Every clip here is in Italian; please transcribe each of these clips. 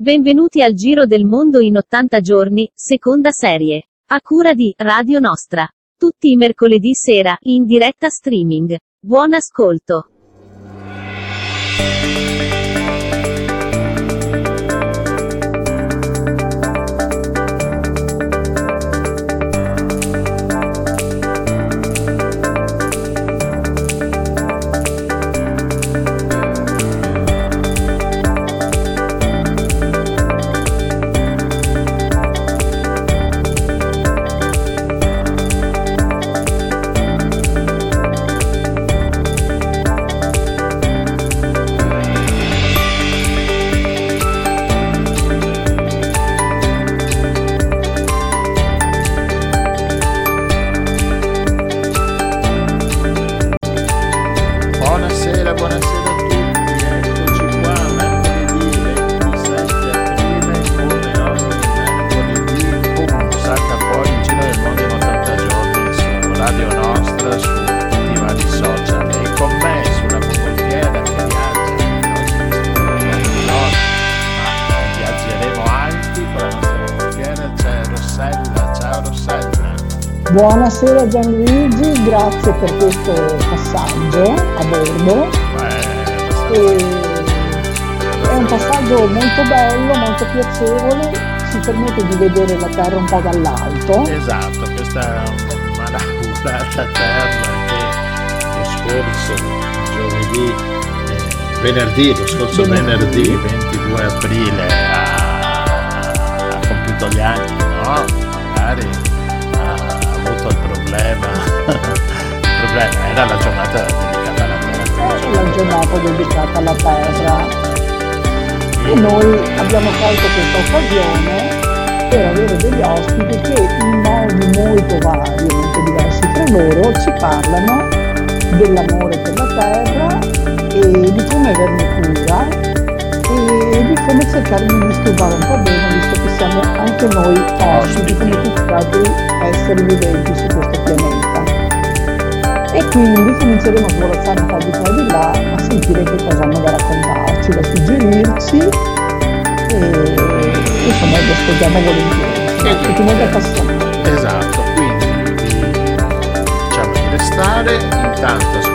Benvenuti al Giro del Mondo in 80 giorni, seconda serie. A cura di Radio Nostra. Tutti i mercoledì sera, in diretta streaming. Buon ascolto. Buonasera Gianluigi, grazie per questo passaggio a bordo. Beh, è un passaggio molto bello, molto piacevole, ci permette di vedere la Terra un po' dall'alto. Esatto, questa è una malaugurata terra che lo scorso giovedì, eh, venerdì, lo scorso venerdì, Venerdì. 22 aprile ha, ha compiuto gli anni, no? Magari problema, il problema era la giornata dedicata alla terra. È la giornata dedicata alla Terra. E noi abbiamo colto questa occasione per avere degli ospiti che in modi molto vari e molto diversi tra loro ci parlano dell'amore per la Terra e di come averne cura di come cercare di disturbare un po' bene visto che siamo anche noi ospiti come tutti altri esseri viventi su questo pianeta. E quindi cominceremo a svolazzare un po' di qua e di là, a sentire che cosa hanno da raccontarci, da suggerirci e insomma li ascoltiamo volentieri. Sono tutti molto appassionati. Esatto, quindi diciamo di restare, intanto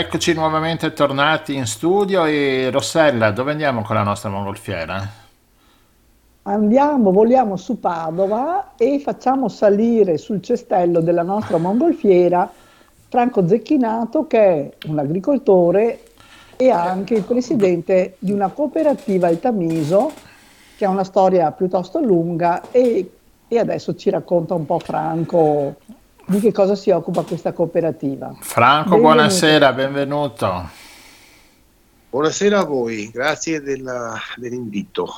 Eccoci nuovamente tornati in studio e Rossella, dove andiamo con la nostra mongolfiera? Andiamo, voliamo su Padova e facciamo salire sul cestello della nostra mongolfiera Franco Zecchinato che è un agricoltore e anche il presidente di una cooperativa il Tamiso che ha una storia piuttosto lunga e, e adesso ci racconta un po' Franco di che cosa si occupa questa cooperativa. Franco, benvenuto. buonasera, benvenuto. Buonasera a voi, grazie della, dell'invito.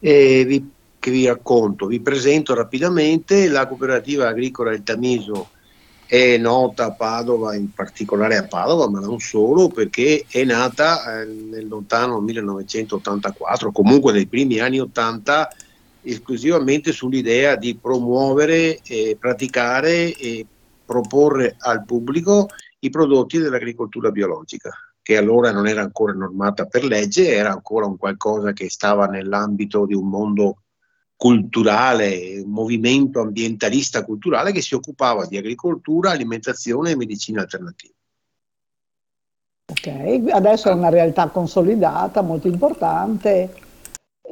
E vi, che vi racconto, vi presento rapidamente la cooperativa agricola Il Tamiso è nota a Padova, in particolare a Padova, ma non solo, perché è nata eh, nel lontano 1984, comunque nei primi anni 80, esclusivamente sull'idea di promuovere, eh, praticare e proporre al pubblico i prodotti dell'agricoltura biologica, che allora non era ancora normata per legge, era ancora un qualcosa che stava nell'ambito di un mondo culturale, un movimento ambientalista culturale che si occupava di agricoltura, alimentazione e medicina alternativa. Ok, adesso è una realtà consolidata, molto importante.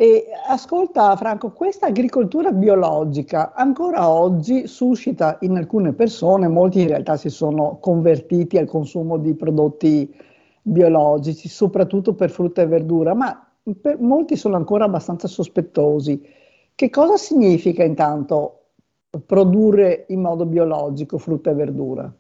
E ascolta Franco, questa agricoltura biologica ancora oggi suscita in alcune persone, molti in realtà si sono convertiti al consumo di prodotti biologici, soprattutto per frutta e verdura, ma molti sono ancora abbastanza sospettosi. Che cosa significa intanto produrre in modo biologico frutta e verdura?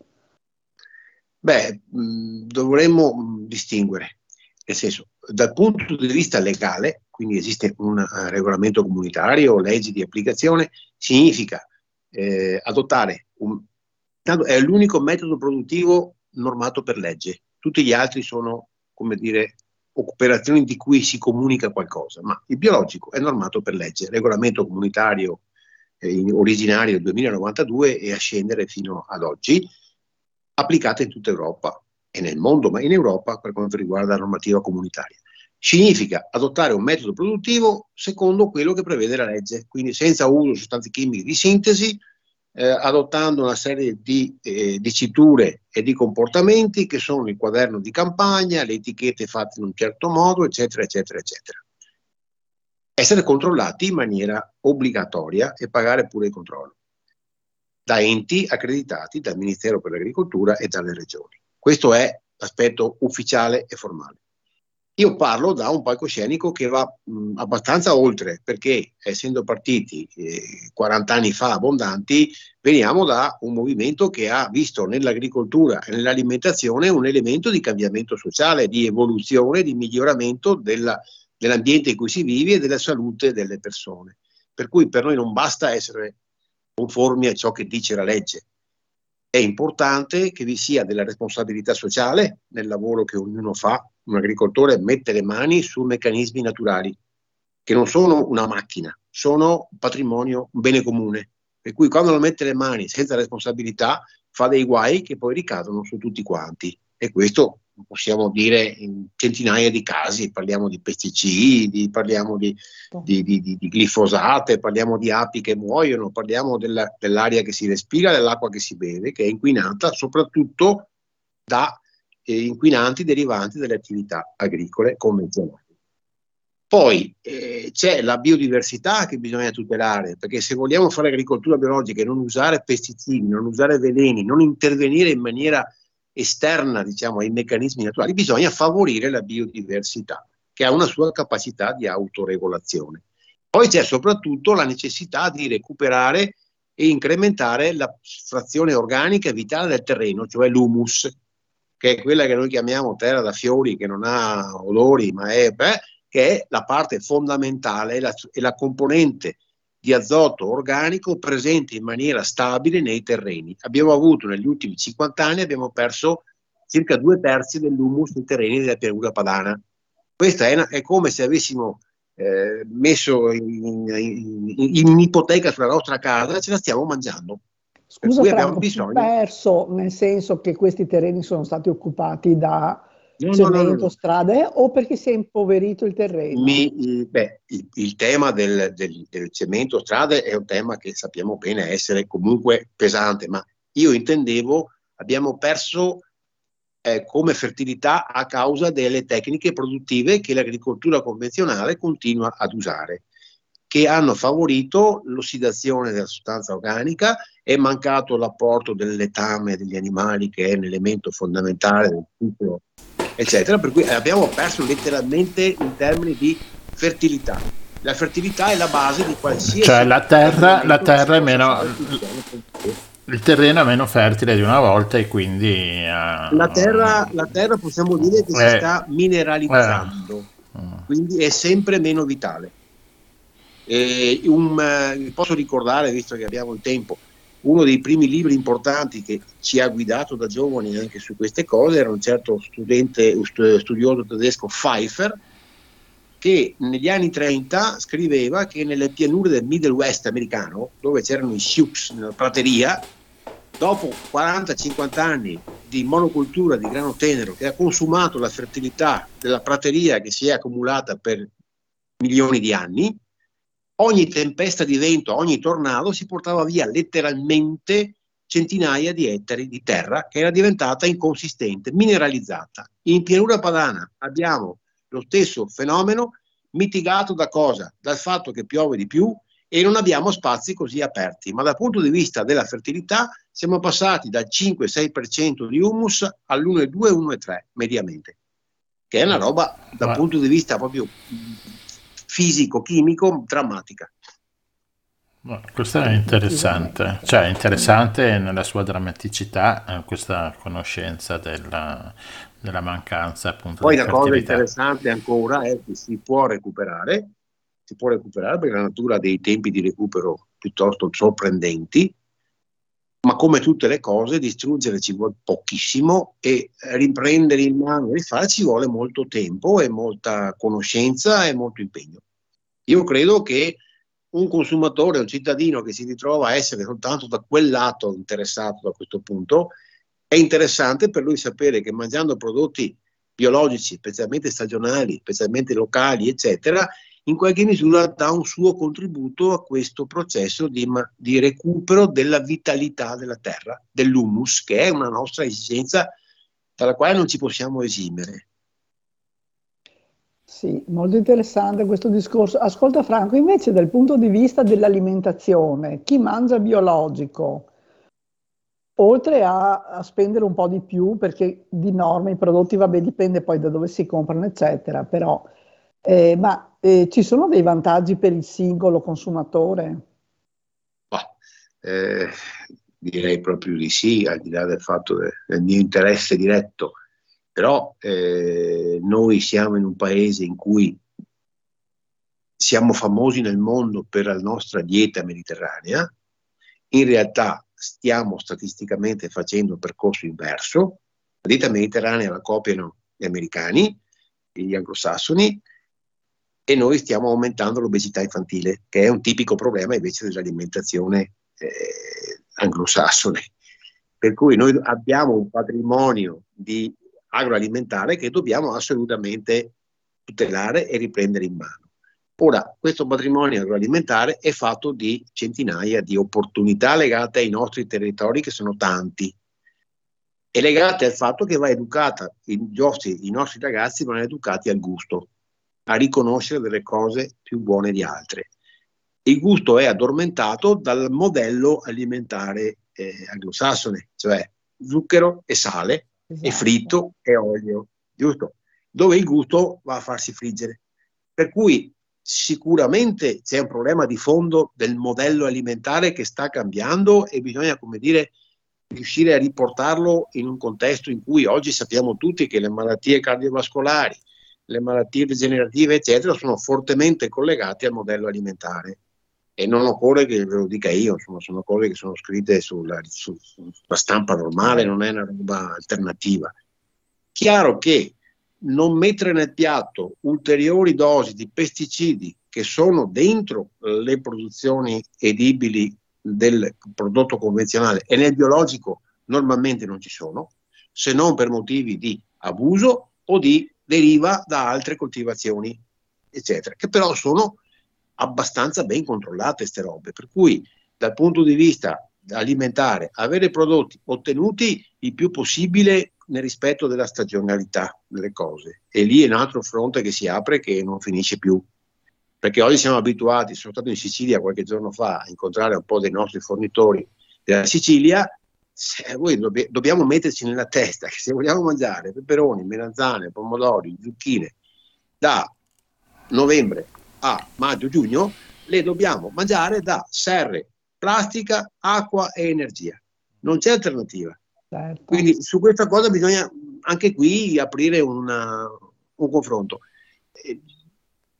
Beh, mh, dovremmo distinguere, nel senso, dal punto di vista legale, quindi esiste un uh, regolamento comunitario, leggi di applicazione, significa eh, adottare un, tanto è l'unico metodo produttivo normato per legge, tutti gli altri sono, come dire, operazioni di cui si comunica qualcosa, ma il biologico è normato per legge, regolamento comunitario eh, originario del 2092 e a scendere fino ad oggi, applicata in tutta Europa e nel mondo, ma in Europa per quanto riguarda la normativa comunitaria. Significa adottare un metodo produttivo secondo quello che prevede la legge, quindi senza uso di sostanze chimiche di sintesi, eh, adottando una serie di eh, diciture e di comportamenti che sono il quaderno di campagna, le etichette fatte in un certo modo, eccetera, eccetera, eccetera. Essere controllati in maniera obbligatoria e pagare pure il controllo da enti accreditati dal Ministero per l'Agricoltura e dalle regioni. Questo è l'aspetto ufficiale e formale. Io parlo da un palcoscenico che va mh, abbastanza oltre, perché essendo partiti eh, 40 anni fa abbondanti, veniamo da un movimento che ha visto nell'agricoltura e nell'alimentazione un elemento di cambiamento sociale, di evoluzione, di miglioramento della, dell'ambiente in cui si vive e della salute delle persone. Per cui per noi non basta essere conformi a ciò che dice la legge, è importante che vi sia della responsabilità sociale nel lavoro che ognuno fa. Un agricoltore mette le mani su meccanismi naturali, che non sono una macchina, sono un patrimonio, un bene comune. Per cui quando non mette le mani senza responsabilità fa dei guai che poi ricadono su tutti quanti. E questo possiamo dire in centinaia di casi, parliamo di pesticidi, parliamo di, di, di, di glifosate, parliamo di api che muoiono, parliamo della, dell'aria che si respira, dell'acqua che si beve, che è inquinata soprattutto da eh, inquinanti derivanti dalle attività agricole convenzionali. Poi eh, c'è la biodiversità che bisogna tutelare, perché se vogliamo fare agricoltura biologica e non usare pesticidi, non usare veleni, non intervenire in maniera esterna diciamo, ai meccanismi naturali, bisogna favorire la biodiversità, che ha una sua capacità di autoregolazione. Poi c'è soprattutto la necessità di recuperare e incrementare la frazione organica vitale del terreno, cioè l'humus, che è quella che noi chiamiamo terra da fiori, che non ha odori, ma è, beh, che è la parte fondamentale e la, e la componente di azoto organico presente in maniera stabile nei terreni. Abbiamo avuto negli ultimi 50 anni, abbiamo perso circa due terzi dell'humus nei terreni della pianura padana. Questa è, una, è come se avessimo eh, messo in, in, in, ipoteca sulla nostra casa e ce la stiamo mangiando. Scusa, Franco, bisogno... perso nel senso che questi terreni sono stati occupati da no, cemento, no, strade o perché si è impoverito il terreno? Mi, beh, il, il, tema del, del, del, cemento strade è un tema che sappiamo bene essere comunque pesante, ma io intendevo abbiamo perso eh, come fertilità a causa delle tecniche produttive che l'agricoltura convenzionale continua ad usare, che hanno favorito l'ossidazione della sostanza organica, è mancato l'apporto del letame degli animali che è un elemento fondamentale del ciclo, eccetera, per cui abbiamo perso letteralmente in termini di fertilità. La fertilità è la base di qualsiasi... Cioè la terra, la terra è meno il terreno è meno fertile di una volta e quindi... Uh, la, terra, la, terra, possiamo dire che eh, si sta mineralizzando, eh, quindi è sempre meno vitale. Un, uh, posso ricordare, visto che abbiamo il tempo, uno dei primi libri importanti che ci ha guidato da giovani anche su queste cose era un certo studente, studioso tedesco Pfeiffer, che negli anni 30 scriveva che nelle pianure del Middle West americano, dove c'erano i Sioux nella prateria, dopo 40-50 anni di monocultura di grano tenero che ha consumato la fertilità della prateria che si è accumulata per milioni di anni, ogni tempesta di vento, ogni tornado si portava via letteralmente centinaia di ettari di terra che era diventata inconsistente, mineralizzata. In pianura padana abbiamo lo stesso fenomeno mitigato da cosa? Dal fatto che piove di più e non abbiamo spazi così aperti, ma dal punto di vista della fertilità siamo passati dal 5-6% di humus all'1,2-1,3 mediamente, che è una roba dal punto di vista proprio fisico-chimico drammatica. questo è interessante, cioè interessante nella sua drammaticità eh, questa conoscenza della, della mancanza appunto Poi la cosa interessante ancora è che si può recuperare, si può recuperare perché la natura ha dei tempi di recupero piuttosto sorprendenti, ma come tutte le cose distruggere ci vuole pochissimo e riprendere in mano e rifare ci vuole molto tempo e molta conoscenza e molto impegno. Io credo che un consumatore, un cittadino che si ritrova a essere soltanto da quel lato interessato da questo punto, è interessante per lui sapere che mangiando prodotti biologici, specialmente stagionali, specialmente locali, eccetera, in qualche misura dà un suo contributo a questo processo di, di recupero della vitalità della terra, dell'humus, che è una nostra esigenza dalla quale non ci possiamo esimere. Sì, molto interessante questo discorso. Ascolta Franco, invece dal punto di vista dell'alimentazione, chi mangia biologico oltre a, a, spendere un po' di più, perché di norma i prodotti, vabbè, dipende poi da dove si comprano, eccetera, però, eh, ma eh, ci sono dei vantaggi per il singolo consumatore? Bah, eh, direi proprio di sì, al di là del fatto del, mio interesse diretto, però eh, noi siamo in un paese in cui siamo famosi nel mondo per la nostra dieta mediterranea, in realtà stiamo statisticamente facendo il percorso inverso. La dieta mediterranea la copiano gli americani, gli anglosassoni, e noi stiamo aumentando l'obesità infantile, che è un tipico problema invece dell'alimentazione eh, anglosassone. Per cui noi abbiamo un patrimonio di agroalimentare che dobbiamo assolutamente tutelare e riprendere in mano. Ora, questo patrimonio agroalimentare è fatto di centinaia di opportunità legate ai nostri territori, che sono tanti, e legate al fatto che va educata, i nostri, i nostri ragazzi vanno educati al gusto, a riconoscere delle cose più buone di altre. Il gusto è addormentato dal modello alimentare eh, anglosassone, cioè zucchero e sale, esatto. e fritto e olio, giusto? Dove il gusto va a farsi friggere. Per cui sicuramente c'è un problema di fondo del modello alimentare che sta cambiando e bisogna, come dire, riuscire a riportarlo in un contesto in cui oggi sappiamo tutti che le malattie cardiovascolari, le malattie degenerative, eccetera, sono fortemente collegate al modello alimentare. E non occorre che ve lo dica io, insomma, sono cose che sono scritte sulla, sulla stampa normale, non è una roba alternativa. Chiaro che non mettere nel piatto ulteriori dosi di pesticidi che sono dentro le produzioni edibili del prodotto convenzionale e nel biologico normalmente non ci sono, se non per motivi di abuso o di deriva da altre coltivazioni, eccetera, che però sono abbastanza ben controllate queste robe, per cui dal punto di vista alimentare avere prodotti ottenuti il più possibile nel rispetto della stagionalità delle cose. E lì è un altro fronte che si apre che non finisce più. Perché oggi siamo abituati, sono stato in Sicilia qualche giorno fa, a incontrare un po' dei nostri fornitori della Sicilia. Se voi dobb- dobbiamo metterci nella testa che se vogliamo mangiare peperoni, melanzane, pomodori, zucchine da novembre a maggio-giugno, le dobbiamo mangiare da serre, plastica, acqua e energia. Non c'è alternativa. Certo. Quindi su questa cosa bisogna anche qui aprire una, un confronto.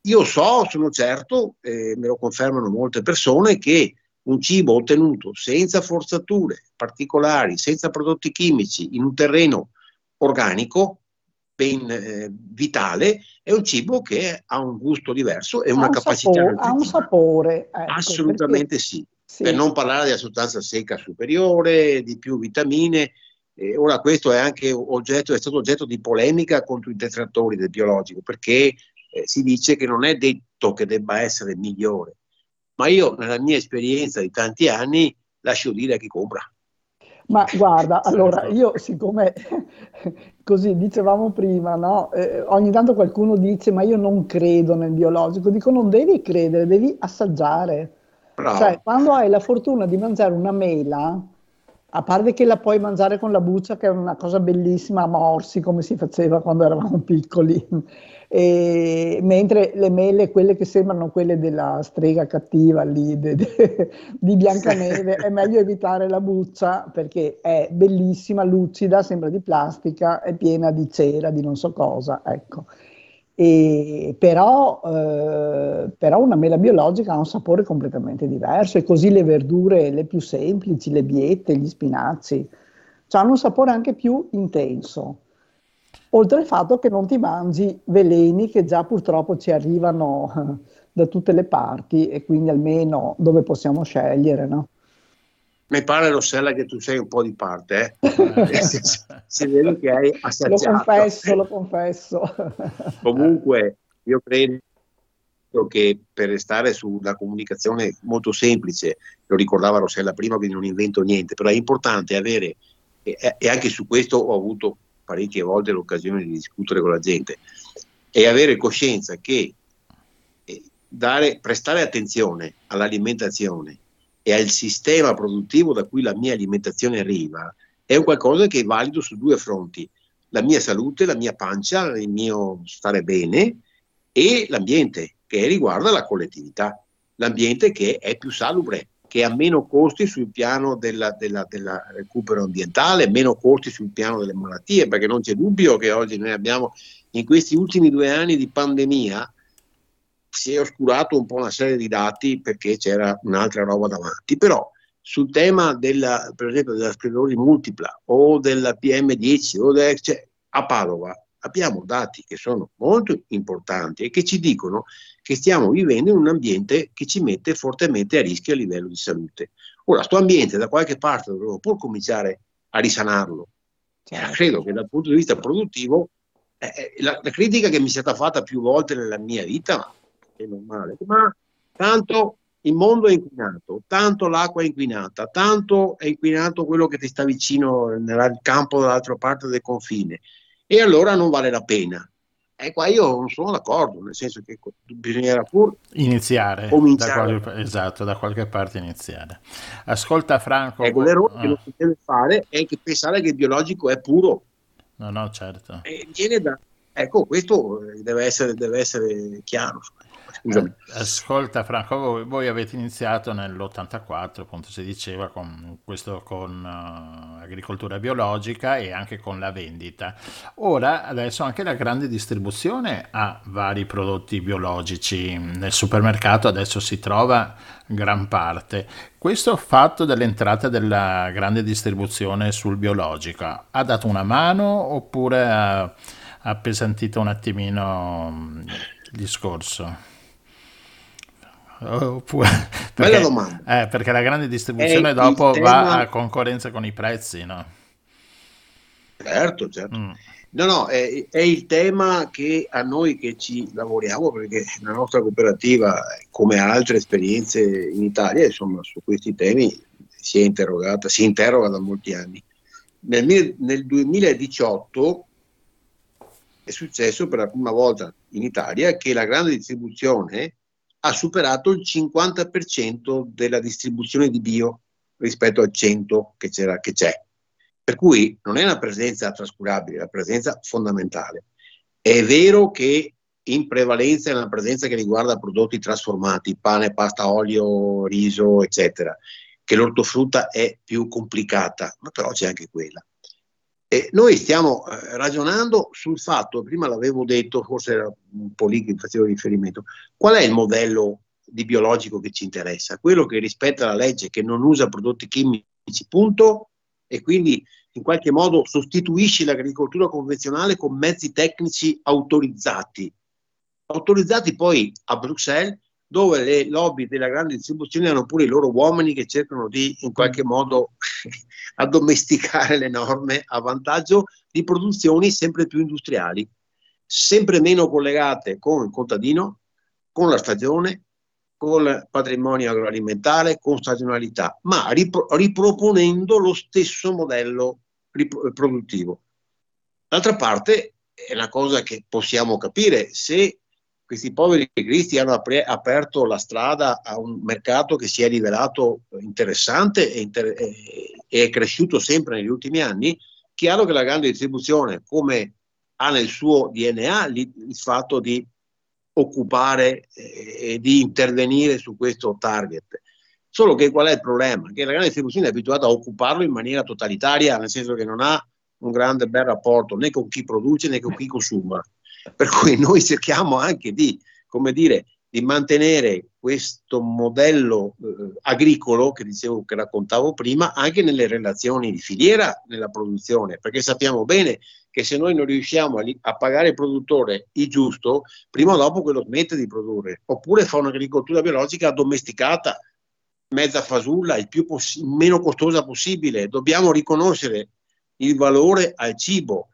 Io so, sono certo, eh, me lo confermano molte persone, che un cibo ottenuto senza forzature particolari, senza prodotti chimici, in un terreno organico, ben eh, vitale, è un cibo che ha un gusto diverso e una un capacità sapore, ha un sapore, ecco, Assolutamente perché- sì. sì. Per non parlare della sostanza secca superiore, di più vitamine. Eh, ora questo è anche oggetto, è stato oggetto di polemica contro i detrattori del biologico, perché eh, si dice che non è detto che debba essere migliore. Ma io, nella mia esperienza di tanti anni, lascio dire a chi compra. Ma guarda, allora io siccome così dicevamo prima, no? Eh, ogni tanto qualcuno dice ma io non credo nel biologico, dico non devi credere, devi assaggiare. Bravo. Cioè, quando hai la fortuna di mangiare una mela, a parte che la puoi mangiare con la buccia, che è una cosa bellissima a morsi, come si faceva quando eravamo piccoli, e, mentre le mele, quelle che sembrano quelle della strega cattiva lì, de- de- di Biancaneve, è meglio evitare la buccia perché è bellissima, lucida, sembra di plastica, è piena di cera, di non so cosa, ecco. E però, eh, però una mela biologica ha un sapore completamente diverso e così le verdure, le più semplici, le biette, gli spinaci, hanno un sapore anche più intenso. Oltre al fatto che non ti mangi veleni che già purtroppo ci arrivano da tutte le parti e quindi almeno dove possiamo scegliere, no? Mi pare, Rossella, che tu sei un po' di parte, eh? si vede che hai Lo assaggiato. confesso, lo confesso. Comunque, io credo che per restare sulla comunicazione molto semplice, lo ricordava Rossella prima, quindi non invento niente, però è importante avere, e, anche su questo ho avuto parecchie volte l'occasione di discutere con la gente, e avere coscienza che eh, dare, prestare attenzione all'alimentazione e al sistema produttivo da cui la mia alimentazione arriva è un qualcosa che è valido su due fronti. La mia salute, la mia pancia, il mio stare bene e l'ambiente che riguarda la collettività, l'ambiente che è più salubre, che ha meno costi sul piano del recupero ambientale, meno costi sul piano delle malattie, perché non c'è dubbio che oggi noi abbiamo in questi ultimi due anni di pandemia si è oscurato un po' una serie di dati perché c'era un'altra roba davanti, però sul tema della, per esempio della sclerosi multipla o della PM10 o del, cioè, a Padova abbiamo dati che sono molto importanti e che ci dicono che stiamo vivendo in un ambiente che ci mette fortemente a rischio a livello di salute. Ora, questo ambiente da qualche parte dovremmo pur cominciare a risanarlo. Certo. Credo che dal punto di vista produttivo, eh, la, la, critica che mi è stata fatta più volte nella mia vita, è normale, ma tanto il mondo è inquinato, tanto l'acqua è inquinata, tanto è inquinato quello che ti sta vicino nel campo dall'altra parte del confine e allora non vale la pena. E qua io non sono d'accordo, nel senso che bisognerà pur iniziare cominciare. Da qualche, esatto, da qualche parte iniziare. Ascolta Franco. Ecco, l'errore ah. che non si deve fare è che pensare che il biologico è puro. No, no, certo. E viene da... Ecco, questo deve essere, deve essere chiaro. Scusami. Ascolta Franco, voi, avete iniziato nell'84, appunto si diceva, con, questo con uh, agricoltura biologica e anche con la vendita. Ora adesso anche la grande distribuzione ha vari prodotti biologici. Nel supermercato adesso si trova gran parte. Questo fatto dell'entrata della grande distribuzione sul biologico ha dato una mano oppure ha, appesantito un attimino il discorso? Oppure, perché, Bella domanda. Eh, perché la grande distribuzione È dopo il tema- va a concorrenza con i prezzi, no? Certo, certo. Mm. No, no, è, è il tema che a noi che ci lavoriamo, perché la nostra cooperativa, come altre esperienze in Italia, insomma, su questi temi si è interrogata, si interroga da molti anni. nel, nel 2018 è successo per la prima volta in Italia che la grande distribuzione ha superato il 50% della distribuzione di bio rispetto al 100 che, che c'è. Per cui non è una presenza trascurabile, è una presenza fondamentale. È vero che in prevalenza è una presenza che riguarda prodotti trasformati, pane, pasta, olio, riso, eccetera, che l'ortofrutta è più complicata, ma però c'è anche quella. E noi stiamo eh, ragionando sul fatto, prima l'avevo detto, forse era un po' lì che facevo riferimento, qual è il modello di biologico che ci interessa? Quello che rispetta la legge, che non usa prodotti chimici, punto, e quindi in qualche modo sostituisce l'agricoltura convenzionale con mezzi tecnici autorizzati. Autorizzati poi a Bruxelles dove le lobby della grande distribuzione hanno pure i loro uomini che cercano di in qualche modo addomesticare le norme a vantaggio di produzioni sempre più industriali, sempre meno collegate con il contadino, con la stagione, con il patrimonio agroalimentare, con stagionalità, ma ripro- riproponendo lo stesso modello rip- produttivo. D'altra parte è una cosa che possiamo capire, se questi poveri cristi hanno apre- aperto la strada a un mercato che si è rivelato interessante e, inter- e è cresciuto sempre negli ultimi anni, chiaro che la grande distribuzione, come ha nel suo DNA il fatto di occupare eh, e di intervenire su questo target. Solo che qual è il problema? Che la grande distribuzione è abituata a occuparlo in maniera totalitaria, nel senso che non ha un grande bel rapporto né con chi produce né con chi consuma. Per cui noi cerchiamo anche di, come dire, di mantenere questo modello eh, agricolo che dicevo che raccontavo prima anche nelle relazioni di filiera nella produzione, perché sappiamo bene che se noi non riusciamo a, a pagare il produttore il giusto, prima o dopo quello smette di produrre, oppure fa un'agricoltura biologica domesticata, mezza fasulla, il più poss- meno costosa possibile. Dobbiamo riconoscere il valore al cibo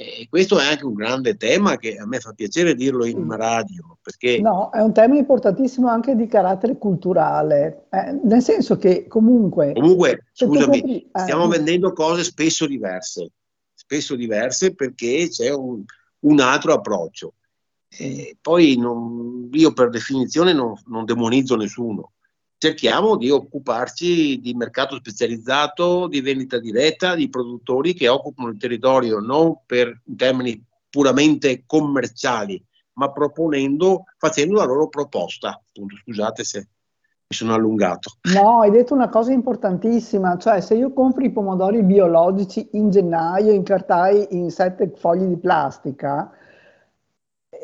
e questo è anche un grande tema che a me fa piacere dirlo in radio. Perché... No, è un tema importantissimo anche di carattere culturale, eh, nel senso che comunque... Comunque, scusami, compri... eh, stiamo vendendo cose spesso diverse, spesso diverse perché c'è un, un altro approccio. E poi non, io per definizione non, non demonizzo nessuno, cerchiamo di occuparci di mercato specializzato, di vendita diretta, di produttori che occupano il territorio non per termini puramente commerciali, ma proponendo, facendo la loro proposta. Appunto, scusate se mi sono allungato. No, hai detto una cosa importantissima, cioè se io compro i pomodori biologici in gennaio in cartai in sette fogli di plastica,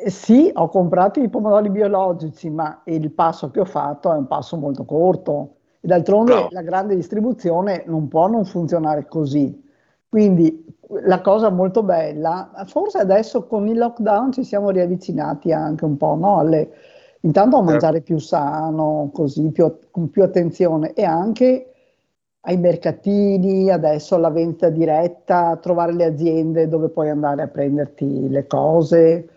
sì, ho comprato i pomodori biologici, ma il passo che ho fatto è un passo molto corto. E d'altronde no. la grande distribuzione non può non funzionare così. Quindi la cosa molto bella, forse adesso con il lockdown ci siamo riavvicinati anche un po', no? Alle, intanto a certo. mangiare più sano, così, più, con più attenzione e anche ai mercatini, adesso alla vendita diretta, trovare le aziende dove puoi andare a prenderti le cose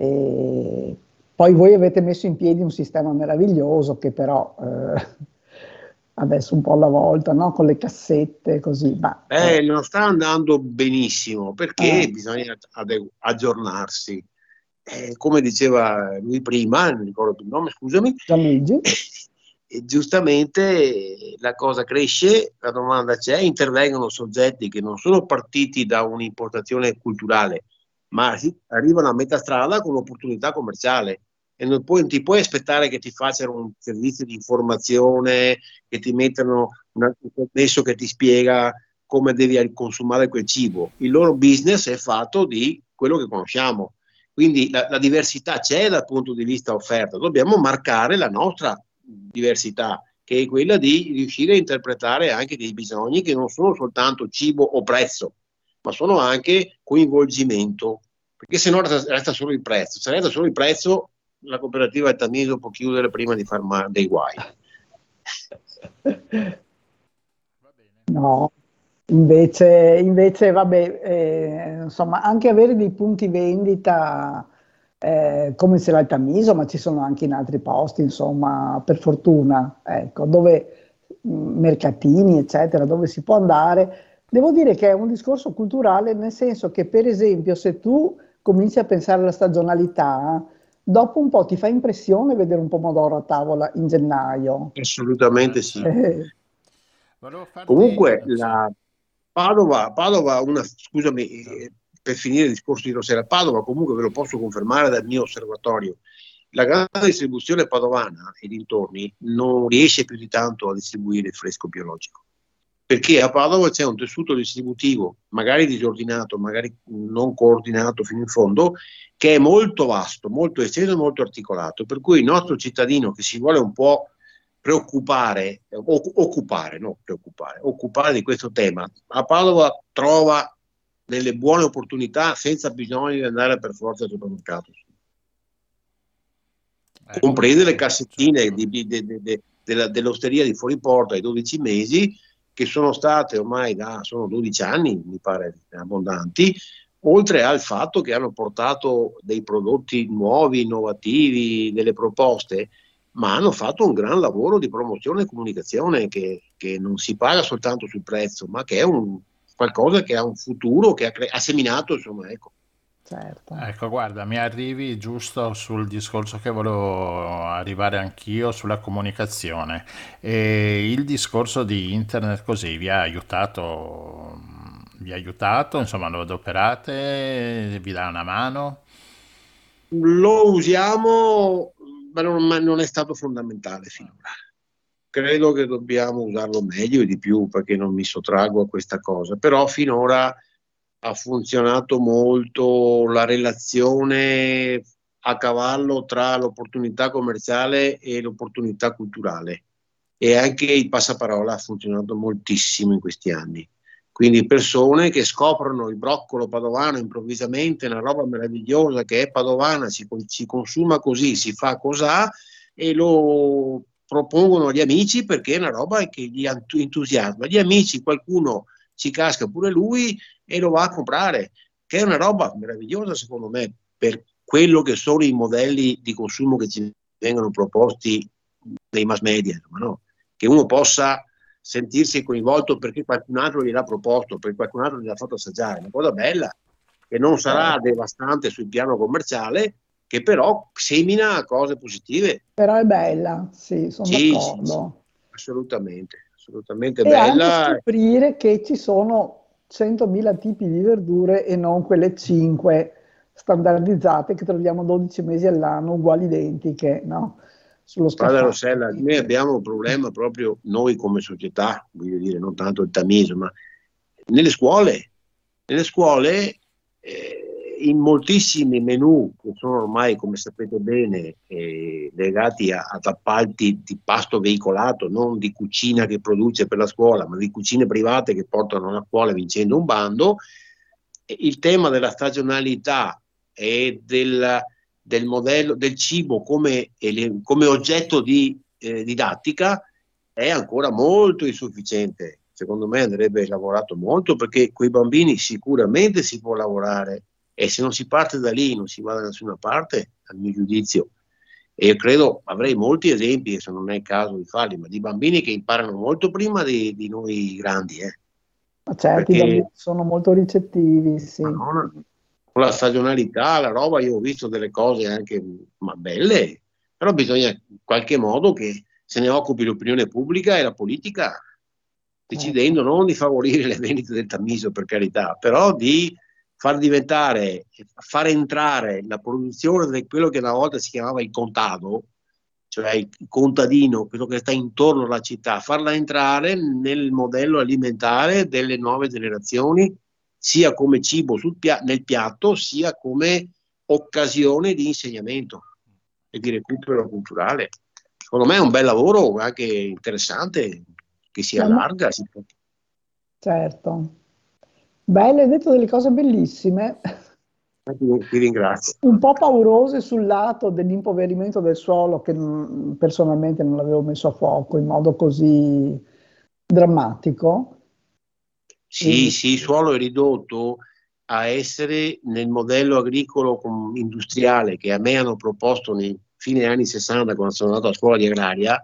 e poi voi avete messo in piedi un sistema meraviglioso che però eh, adesso un po' alla volta, no? con le cassette così. Ma, eh, eh. non sta andando benissimo perché eh. bisogna aggiornarsi. Eh, come diceva lui prima, non ricordo più il nome, scusami. Gianluigi. E giustamente la cosa cresce, la domanda c'è, intervengono soggetti che non sono partiti da un'importazione culturale, ma arrivano a metà strada con un'opportunità commerciale e non, puoi, ti puoi aspettare che ti facciano un servizio di informazione, che ti mettano un commesso che ti spiega come devi consumare quel cibo. Il loro business è fatto di quello che conosciamo. Quindi la, la diversità c'è dal punto di vista offerta, dobbiamo marcare la nostra diversità, che è quella di riuscire a interpretare anche dei bisogni che non sono soltanto cibo o prezzo, ma sono anche coinvolgimento, perché se no resta solo il prezzo. Se resta solo il prezzo, la cooperativa Tamiso può chiudere prima di far male dei guai. No, invece, invece vabbè, eh, insomma, anche avere dei punti vendita eh, come se l'ha il Tamiso, ma ci sono anche in altri posti, insomma, per fortuna, ecco, dove mercatini, eccetera, dove si può andare Devo dire che è un discorso culturale nel senso che, per esempio, se tu cominci a pensare alla stagionalità, dopo un po' ti fa impressione vedere un pomodoro a tavola in gennaio. Assolutamente sì. Eh. Comunque, la Padova, Padova una, scusami, eh, per finire il discorso di Rosera, Padova comunque ve lo posso confermare dal mio osservatorio, la grande distribuzione padovana e dintorni non riesce più di tanto a distribuire il fresco biologico, perché a Padova c'è un tessuto distributivo, magari disordinato, magari non coordinato fino in fondo, che è molto vasto, molto esteso e molto articolato, per cui il nostro cittadino che si vuole un po' preoccupare, occupare, no preoccupare, occupare di questo tema, a Padova trova delle buone opportunità senza bisogno di andare per forza al supermercato. Ecco, comprese le sì, cassettine certo. di- di- della- dell'osteria di fuori porta ai 12 mesi, che sono state ormai da sono 12 anni, mi pare, abbondanti, oltre al fatto che hanno portato dei prodotti nuovi, innovativi, delle proposte, ma hanno fatto un gran lavoro di promozione e comunicazione che, che non si paga soltanto sul prezzo, ma che è un, qualcosa che ha un futuro, che ha, cre- ha seminato, insomma, ecco. Certo. Ecco, guarda, mi arrivi giusto sul discorso che volevo arrivare anch'io sulla comunicazione. E il discorso di internet così vi ha aiutato, vi ha aiutato, insomma, lo adoperate, vi dà una mano? Lo usiamo, ma non, ma non è stato fondamentale finora. Credo che dobbiamo usarlo meglio e di più perché non mi sottraggo a questa cosa, però finora ha funzionato molto la relazione a cavallo tra l'opportunità commerciale e l'opportunità culturale e anche il passaparola ha funzionato moltissimo in questi anni. Quindi persone che scoprono il broccolo padovano improvvisamente, una roba meravigliosa che è padovana, si, si consuma così, si fa cos'ha e lo propongono agli amici perché è una roba che gli entusiasma. Gli amici, qualcuno ci casca pure lui e lo va a comprare, che è una roba meravigliosa secondo me per quello che sono i modelli di consumo che ci vengono proposti nei mass media, insomma, no? che uno possa sentirsi coinvolto perché qualcun altro gliel'ha proposto, perché qualcun altro gliel'ha fatto assaggiare, una cosa bella, che non sarà Certo. devastante sul piano commerciale, che però semina cose positive. Però è bella, sì, sono Sì, sì, d'accordo. Assolutamente, assolutamente E anche bella. scoprire che ci sono 100.000 tipi di verdure e non quelle 5 standardizzate che troviamo 12 mesi all'anno, uguali identiche, no? Sullo scaffale. Rossella, noi abbiamo un problema proprio noi come società, voglio dire, non tanto il Tamiso, ma nelle scuole. Nelle scuole, eh, in moltissimi menù che sono ormai, come sapete bene, eh, legati a- ad appalti di pasto veicolato, non di cucina che produce per la scuola, ma di cucine private che portano alla scuola vincendo un bando, il tema della stagionalità e del, del modello del cibo come, come oggetto di eh, didattica è ancora molto insufficiente. Secondo me andrebbe lavorato molto perché con i bambini sicuramente si può lavorare e se non si parte da lì non si va da nessuna parte, a mio giudizio. E io credo, avrei molti esempi, adesso non è il caso di farli, ma di bambini che imparano molto prima di, di noi grandi. Eh. Ma certo, i Perché- sono molto ricettivi, sì. Madonna, con la stagionalità, la roba, io ho visto delle cose anche ma belle, però bisogna in qualche modo che se ne occupi l'opinione pubblica e la politica, decidendo non di favorire le vendite del tamiso, per carità, però di far diventare, far entrare la produzione di quello che una volta si chiamava il contado, cioè il contadino, quello che sta intorno alla città, farla entrare nel modello alimentare delle nuove generazioni, sia come cibo sul pia- nel piatto, sia come occasione di insegnamento e di recupero culturale. Secondo me è un bel lavoro anche interessante che si allarga. Certo. Bello, hai detto delle cose bellissime, Ti, ringrazio. un po' paurose sul lato dell'impoverimento del suolo che personalmente non l'avevo messo a fuoco in modo così drammatico. Sì, Mm. sì, il suolo è ridotto a essere nel modello agricolo industriale che a me hanno proposto nei fine anni 60 quando sono andato a scuola di agraria,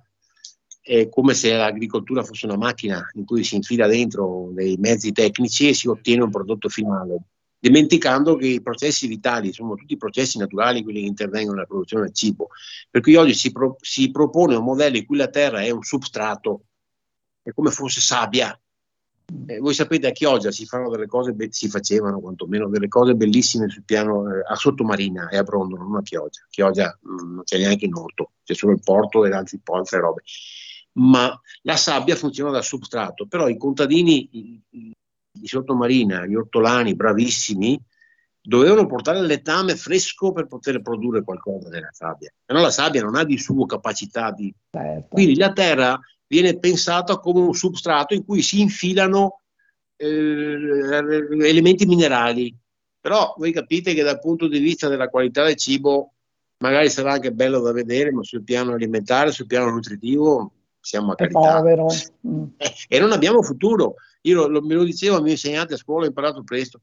è come se l'agricoltura fosse una macchina in cui si infila dentro dei mezzi tecnici e si ottiene un prodotto finale, dimenticando che i processi vitali sono tutti processi naturali quelli che intervengono nella produzione del cibo. Per cui oggi si, pro, si propone un modello in cui la terra è un substrato, è come fosse sabbia, eh, voi sapete a Chioggia si be- si facevano quantomeno delle cose bellissime sul piano eh, a Sottomarina e a Brondolo, non a Chioggia. Chioggia mh, mm, non c'è neanche in orto, c'è solo il porto e altre robe. Ma la sabbia funziona da substrato, però i contadini di Sottomarina, gli ortolani bravissimi, dovevano portare il letame fresco per poter produrre qualcosa della sabbia. Però la sabbia non ha di suo capacità di... Certo. Quindi la terra viene pensata come un substrato in cui si infilano eh, elementi minerali. Però voi capite che dal punto di vista della qualità del cibo magari sarà anche bello da vedere, ma sul piano alimentare, sul piano nutritivo siamo a carità. Mm. e non abbiamo futuro. Io lo, me lo dicevo al mio insegnante a scuola, ho imparato presto.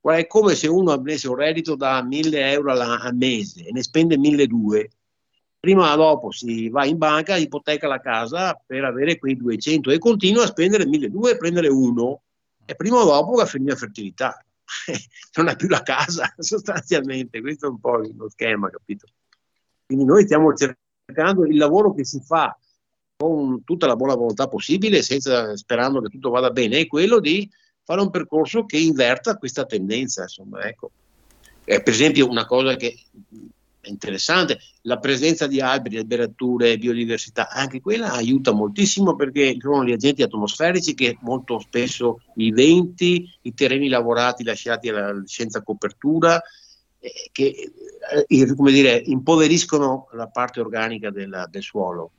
È come se uno avesse un reddito da 1000 euro al mese e ne spende 1200 prima o dopo si va in banca, ipoteca la casa per avere quei 200 e continua a spendere 1200 e prendere uno e prima o dopo va a finire la fertilità. non ha più la casa sostanzialmente, questo è un po' lo schema, capito? Quindi noi stiamo cercando il lavoro che si fa con tutta la buona volontà possibile, senza, sperando che tutto vada bene, è quello di fare un percorso che inverta questa tendenza. Insomma, ecco. eh, per esempio, una cosa che è interessante, la presenza di alberi, alberature, biodiversità, anche quella aiuta moltissimo perché sono gli agenti atmosferici che molto spesso i venti, i terreni lavorati lasciati alla, senza copertura, eh, che eh, come dire, impoveriscono la parte organica della, del suolo.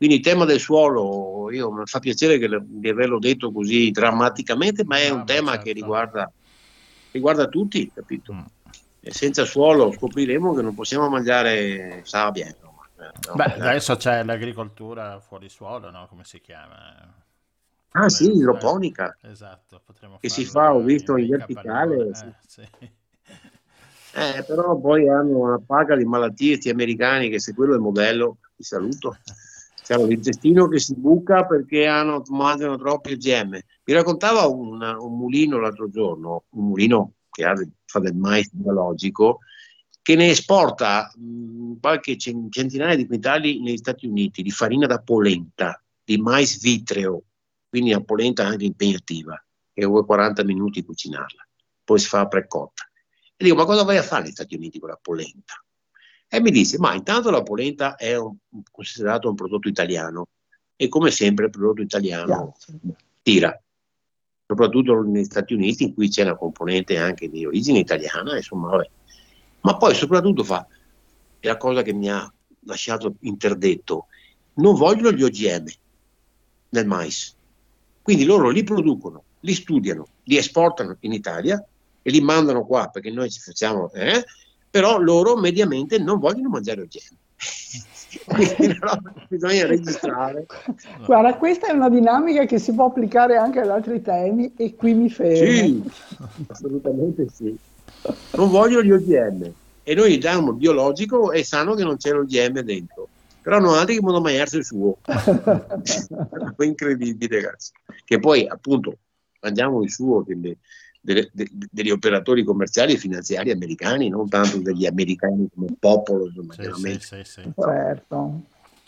Quindi il tema del suolo, io mi fa piacere che, di averlo detto così drammaticamente, ma è no, un tema certo. che riguarda, riguarda tutti, capito? Mm e senza suolo scopriremo che non possiamo mangiare sabbia. No, Beh, adesso c'è l'agricoltura fuori suolo, no? come si chiama? Ah sì, idroponica. Esatto, potremmo che si fa, ho visto, in, in verticale. Eh, sì. Sì. Eh, però poi hanno una paga di malattie, questi americani, che se quello è il modello, ti saluto. C'è l'intestino che si buca perché hanno, mangiano troppi OGM. Mi raccontava una, un mulino l'altro giorno, un mulino che ha, fa del mais biologico, che ne esporta mh, qualche centinaia di quintali negli Stati Uniti di farina da polenta, di mais vitreo, quindi la polenta anche impegnativa, che vuoi 40 minuti cucinarla, poi si fa precotta. E dico, ma cosa vai a fare negli Stati Uniti con la polenta? E mi dice, ma intanto la polenta è un, considerato un prodotto italiano e come sempre il prodotto italiano tira soprattutto negli Stati Uniti in cui c'è una componente anche di origine italiana, insomma, vabbè. ma poi soprattutto fa, è la cosa che mi ha lasciato interdetto, non vogliono gli OGM nel mais, quindi loro li producono, li studiano, li esportano in Italia e li mandano qua perché noi ci facciamo, eh, però loro mediamente non vogliono mangiare OGM. bisogna registrare. Guarda, questa è una dinamica che si può applicare anche ad altri temi e qui mi fermo. Sì, assolutamente sì. Non vogliono gli OGM e noi diamo biologico e sanno che non c'è l'OGM dentro. Però non altri che vogliono mangiarsi il suo. è incredibile, ragazzi. Che poi, appunto, mangiamo il suo, che le, delle, de, degli operatori commerciali e finanziari americani, non tanto degli americani come popolo. Insomma, sì, sì, sì, sì. Certo.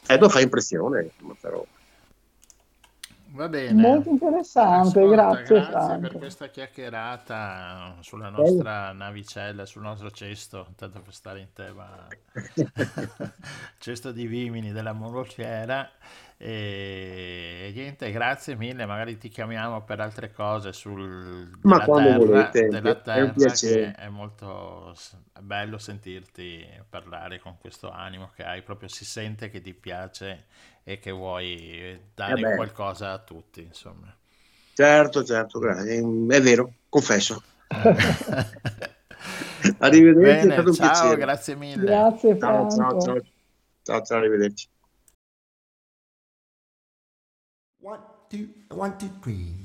Eh, fa impressione, però. Va bene. Molto interessante, Ascolta, grazie. Grazie per questa chiacchierata sulla nostra eh. navicella, sul nostro cesto, tanto per stare in tema, cesto di Vimini della mongolfiera. E, niente, grazie mille, magari ti chiamiamo per altre cose sul, Ma della terra, volete, della terra è che è molto bello sentirti parlare con questo animo che hai, proprio si sente che ti piace e che vuoi dare eh qualcosa a tutti, insomma. Certo, certo, grazie. è vero, confesso. Arrivederci, Bene, è stato un ciao, piacere. grazie mille. Grazie, ciao, ciao, ciao, ciao, ciao, arrivederci. One, two, one, two, three.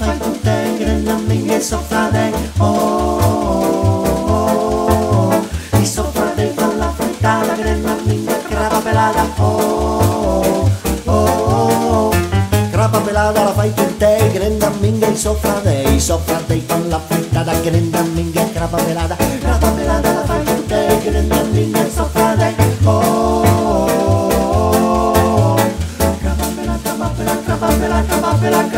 Faj på dig, gränna inget som fra dig. Oh, oh, oh, oh. I så fall dig falla frittala crema minga, crapa pelada, oh, oh, oh. Crapa pelada la fai con te, e sopra dei, sopra dei con la frittata, grenda minga, crapa pelada, crapa pelada la fai con te, grenda minga e sopra dei, oh, oh, oh. Crapa pelada, crapa pelada, crapa pelada, crapa pelada,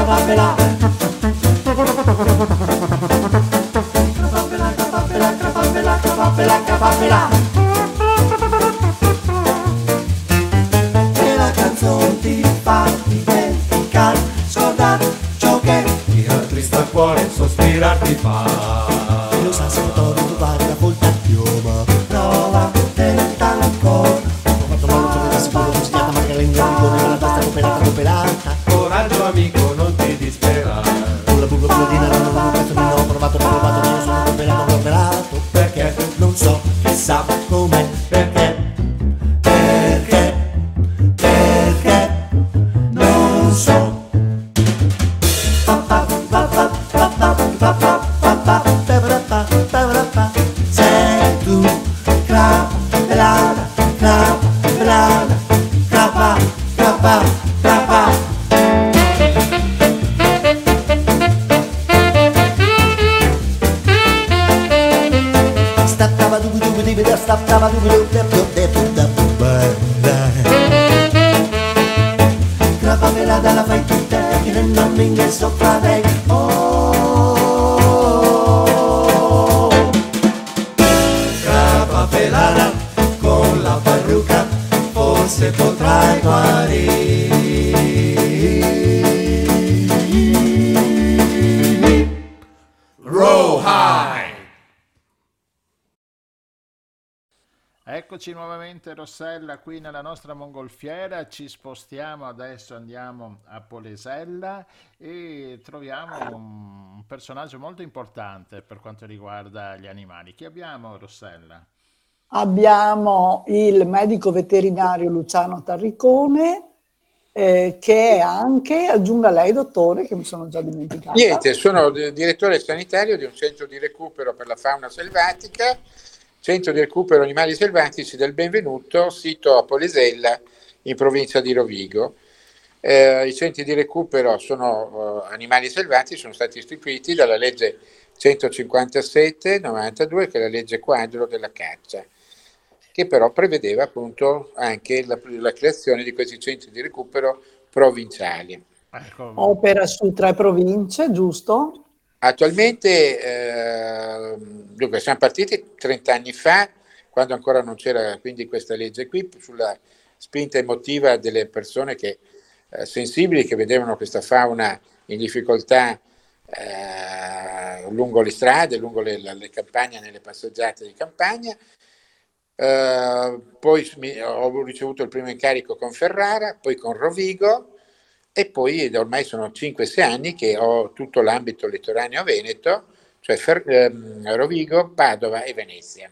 crapa pelada. E la canzone ti fa potrai guarire Row high Eccoci nuovamente Rossella qui nella nostra mongolfiera, ci spostiamo adesso, andiamo a Polesella e troviamo un personaggio molto importante per quanto riguarda gli animali. Chi abbiamo Rossella? Abbiamo il medico veterinario Luciano Tarricone, eh, che è anche, aggiunga lei dottore, che mi sono già dimenticata. Niente, sono di- direttore sanitario di un centro di recupero per la fauna selvatica, centro di recupero animali selvatici del Benvenuto, sito a Polesella, in provincia di Rovigo. Eh, I centri di recupero sono eh, animali selvatici, sono stati istituiti dalla legge 157-92, che è la legge quadro della caccia, che però prevedeva appunto anche la, la creazione di questi centri di recupero provinciali. Ecco, Opera su tre province, giusto? Attualmente, eh, dunque, siamo partiti 30 anni fa, quando ancora non c'era quindi questa legge qui, sulla spinta emotiva delle persone che, eh, sensibili che vedevano questa fauna in difficoltà eh, lungo le strade, lungo le, le- le campagne, nelle passeggiate di campagna. Eh, poi mi- ho ricevuto il primo incarico con Ferrara, poi con Rovigo e poi ormai sono 5-6 anni che ho tutto l'ambito litoraneo veneto, cioè Fer- ehm, Rovigo, Padova e Venezia.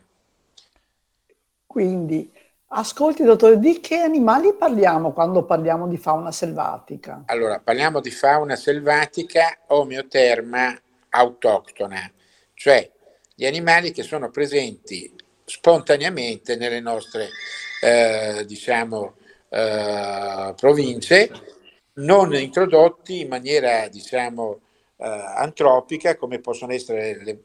Quindi, ascolti dottore, di che animali parliamo quando parliamo di fauna selvatica? Allora, parliamo di fauna selvatica omeoterma autoctona, cioè gli animali che sono presenti spontaneamente nelle nostre, eh, diciamo, eh, province, non introdotti in maniera, diciamo, eh, antropica, come possono essere le,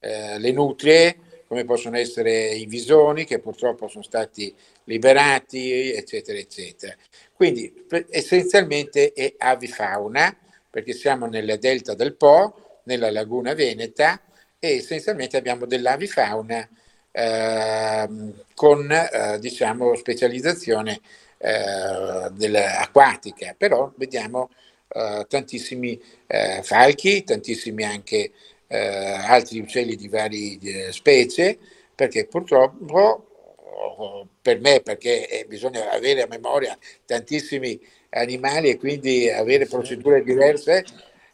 eh, le nutrie, come possono essere i visoni, che purtroppo sono stati liberati, eccetera, eccetera. Quindi essenzialmente è avifauna, perché siamo nella delta del Po, nella laguna veneta, e essenzialmente abbiamo dell'avifauna con eh, diciamo specializzazione eh, dell'acquatica, però vediamo eh, tantissimi falchi, tantissimi anche altri uccelli di varie specie, perché purtroppo per me, perché bisogna avere a memoria tantissimi animali e quindi avere procedure diverse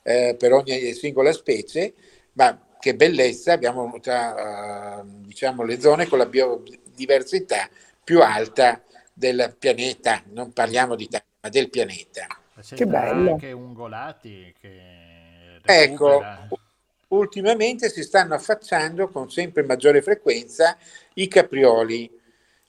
eh, per ogni singola specie, ma che bellezza abbiamo tra eh, diciamo, le zone con la biodiversità più alta del pianeta, non parliamo di Italia, ma del pianeta. Senta bello. anche ungolati che Ecco, ultimamente si stanno affacciando con sempre maggiore frequenza i caprioli.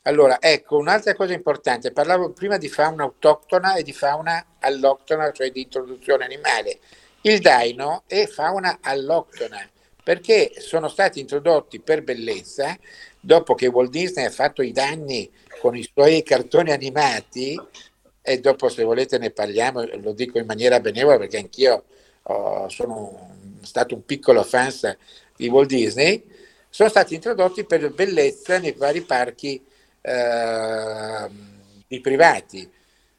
Allora, ecco, un'altra cosa importante, parlavo prima di fauna autoctona e di fauna alloctona, cioè di introduzione animale. Il daino è fauna alloctona perché sono stati introdotti per bellezza, dopo che Walt Disney ha fatto i danni con i suoi cartoni animati, e dopo se volete ne parliamo, lo dico in maniera benevola perché anch'io oh, sono stato un piccolo fan di Walt Disney, sono stati introdotti per bellezza nei vari parchi eh, di privati.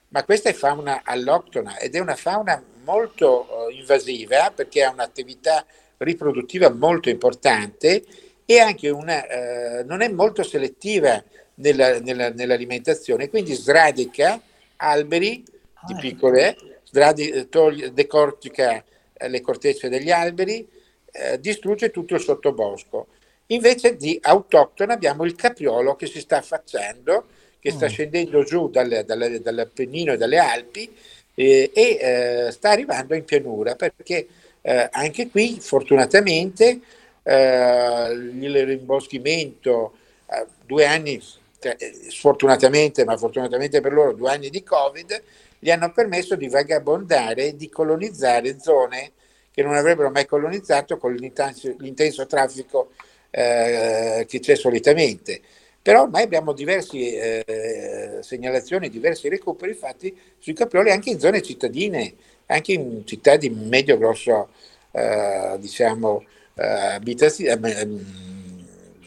Ma questa è fauna alloctona ed è una fauna molto eh, invasiva perché ha un'attività riproduttiva molto importante e anche una, eh, non è molto selettiva nella, nella, nell'alimentazione, quindi sradica alberi di piccole, sradi, toglie, decortica eh, le cortecce degli alberi, eh, distrugge tutto il sottobosco. Invece di autoctone abbiamo il capriolo che si sta affacciando, che sta mm. scendendo giù dal, dal, dall'Appennino e dalle Alpi eh, e eh, sta arrivando in pianura perché eh, anche qui fortunatamente eh, il rimboschimento, eh, due anni, cioè, sfortunatamente, ma fortunatamente per loro, due anni di Covid, gli hanno permesso di vagabondare di colonizzare zone che non avrebbero mai colonizzato con l'intenso, l'intenso traffico eh, che c'è solitamente. Però ormai abbiamo diverse eh, segnalazioni, diversi recuperi fatti sui caprioli anche in zone cittadine, anche in città di medio-grosso, eh, diciamo, eh, abitazione eh,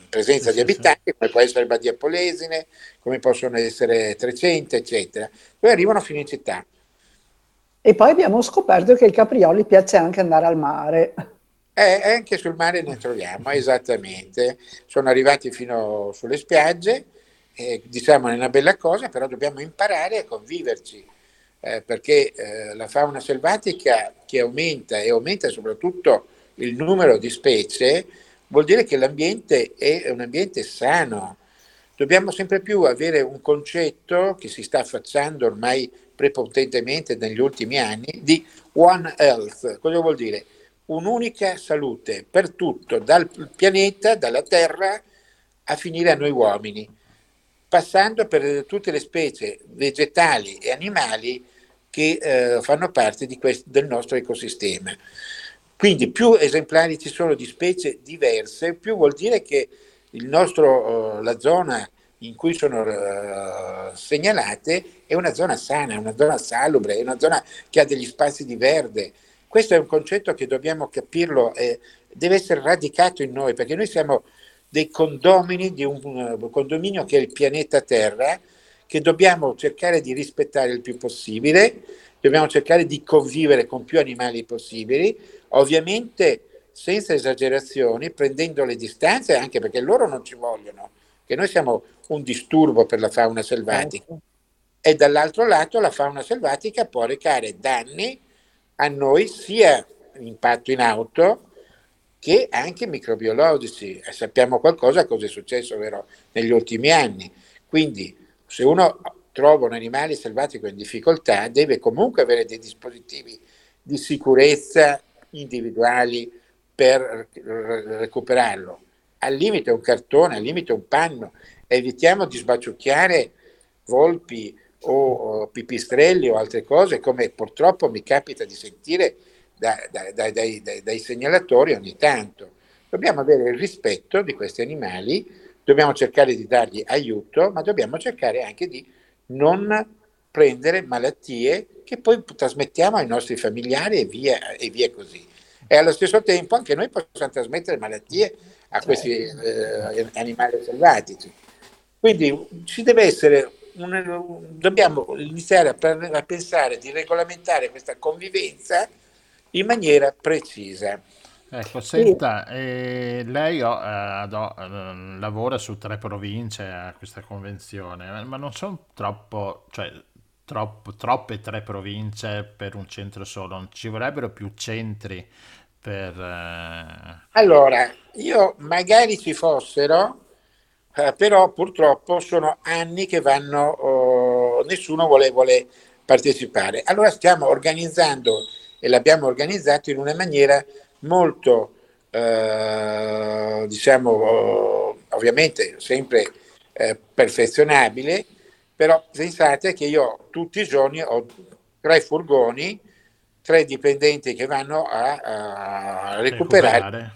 presenza di abitanti, come può essere Badia Polesine, come possono essere Trecente, eccetera. Poi arrivano fino in città. E poi abbiamo scoperto che ai caprioli piace anche andare al mare. Eh, anche sul mare ne troviamo, esattamente. Sono arrivati fino sulle spiagge, eh, diciamo è una bella cosa, però dobbiamo imparare a conviverci, eh, perché eh, la fauna selvatica che aumenta e aumenta soprattutto il numero di specie, vuol dire che l'ambiente è un ambiente sano. Dobbiamo sempre più avere un concetto che si sta affacciando ormai prepotentemente negli ultimi anni di One Health. Cosa vuol dire? un'unica salute per tutto, dal pianeta, dalla Terra, a finire a noi uomini, passando per tutte le specie vegetali e animali che eh, fanno parte questo, del nostro ecosistema. Quindi più esemplari ci sono di specie diverse, più vuol dire che nostro, uh, la zona in cui sono uh, segnalate è una zona sana, una zona salubre, è una zona che ha degli spazi di verde, questo è un concetto che dobbiamo capirlo, eh, deve essere radicato in noi, perché noi siamo dei condomini di un, un condominio che è il pianeta Terra, che dobbiamo cercare di rispettare il più possibile, dobbiamo cercare di convivere con più animali possibili, ovviamente senza esagerazioni, prendendo le distanze, anche perché loro non ci vogliono, che noi siamo un disturbo per la fauna selvatica. Certo. E dall'altro lato la fauna selvatica può recare danni a noi sia impatto in auto che anche microbiologici. Sappiamo qualcosa cosa è successo vero, negli ultimi anni. Quindi se uno trova un animale selvatico in difficoltà deve comunque avere dei dispositivi di sicurezza individuali per recuperarlo. Al limite un cartone, al limite un panno. Evitiamo di sbaciucchiare volpi o pipistrelli o altre cose, come purtroppo mi capita di sentire da, da, da, dai, dai, dai segnalatori ogni tanto. Dobbiamo avere il rispetto di questi animali, dobbiamo cercare di dargli aiuto, ma dobbiamo cercare anche di non prendere malattie che poi trasmettiamo ai nostri familiari e via, e via così. E allo stesso tempo anche noi possiamo trasmettere malattie a questi eh, animali selvatici. Quindi ci deve essere un, dobbiamo iniziare a, a pensare di regolamentare questa convivenza in maniera precisa. Ecco, senta, eh, lei oh, eh, do, eh, lavora su tre province a questa convenzione, ma non sono troppo, cioè, troppo, troppe tre province per un centro solo, non ci vorrebbero più centri per... Eh, allora, io magari ci fossero, eh, però purtroppo sono anni che vanno, oh, nessuno vuole, vuole, partecipare. Allora stiamo organizzando e l'abbiamo organizzato in una maniera molto, eh, diciamo, oh, ovviamente sempre eh, perfezionabile, però pensate che io tutti i giorni ho tre furgoni, tre dipendenti che vanno a, a recuperare, Recuperare.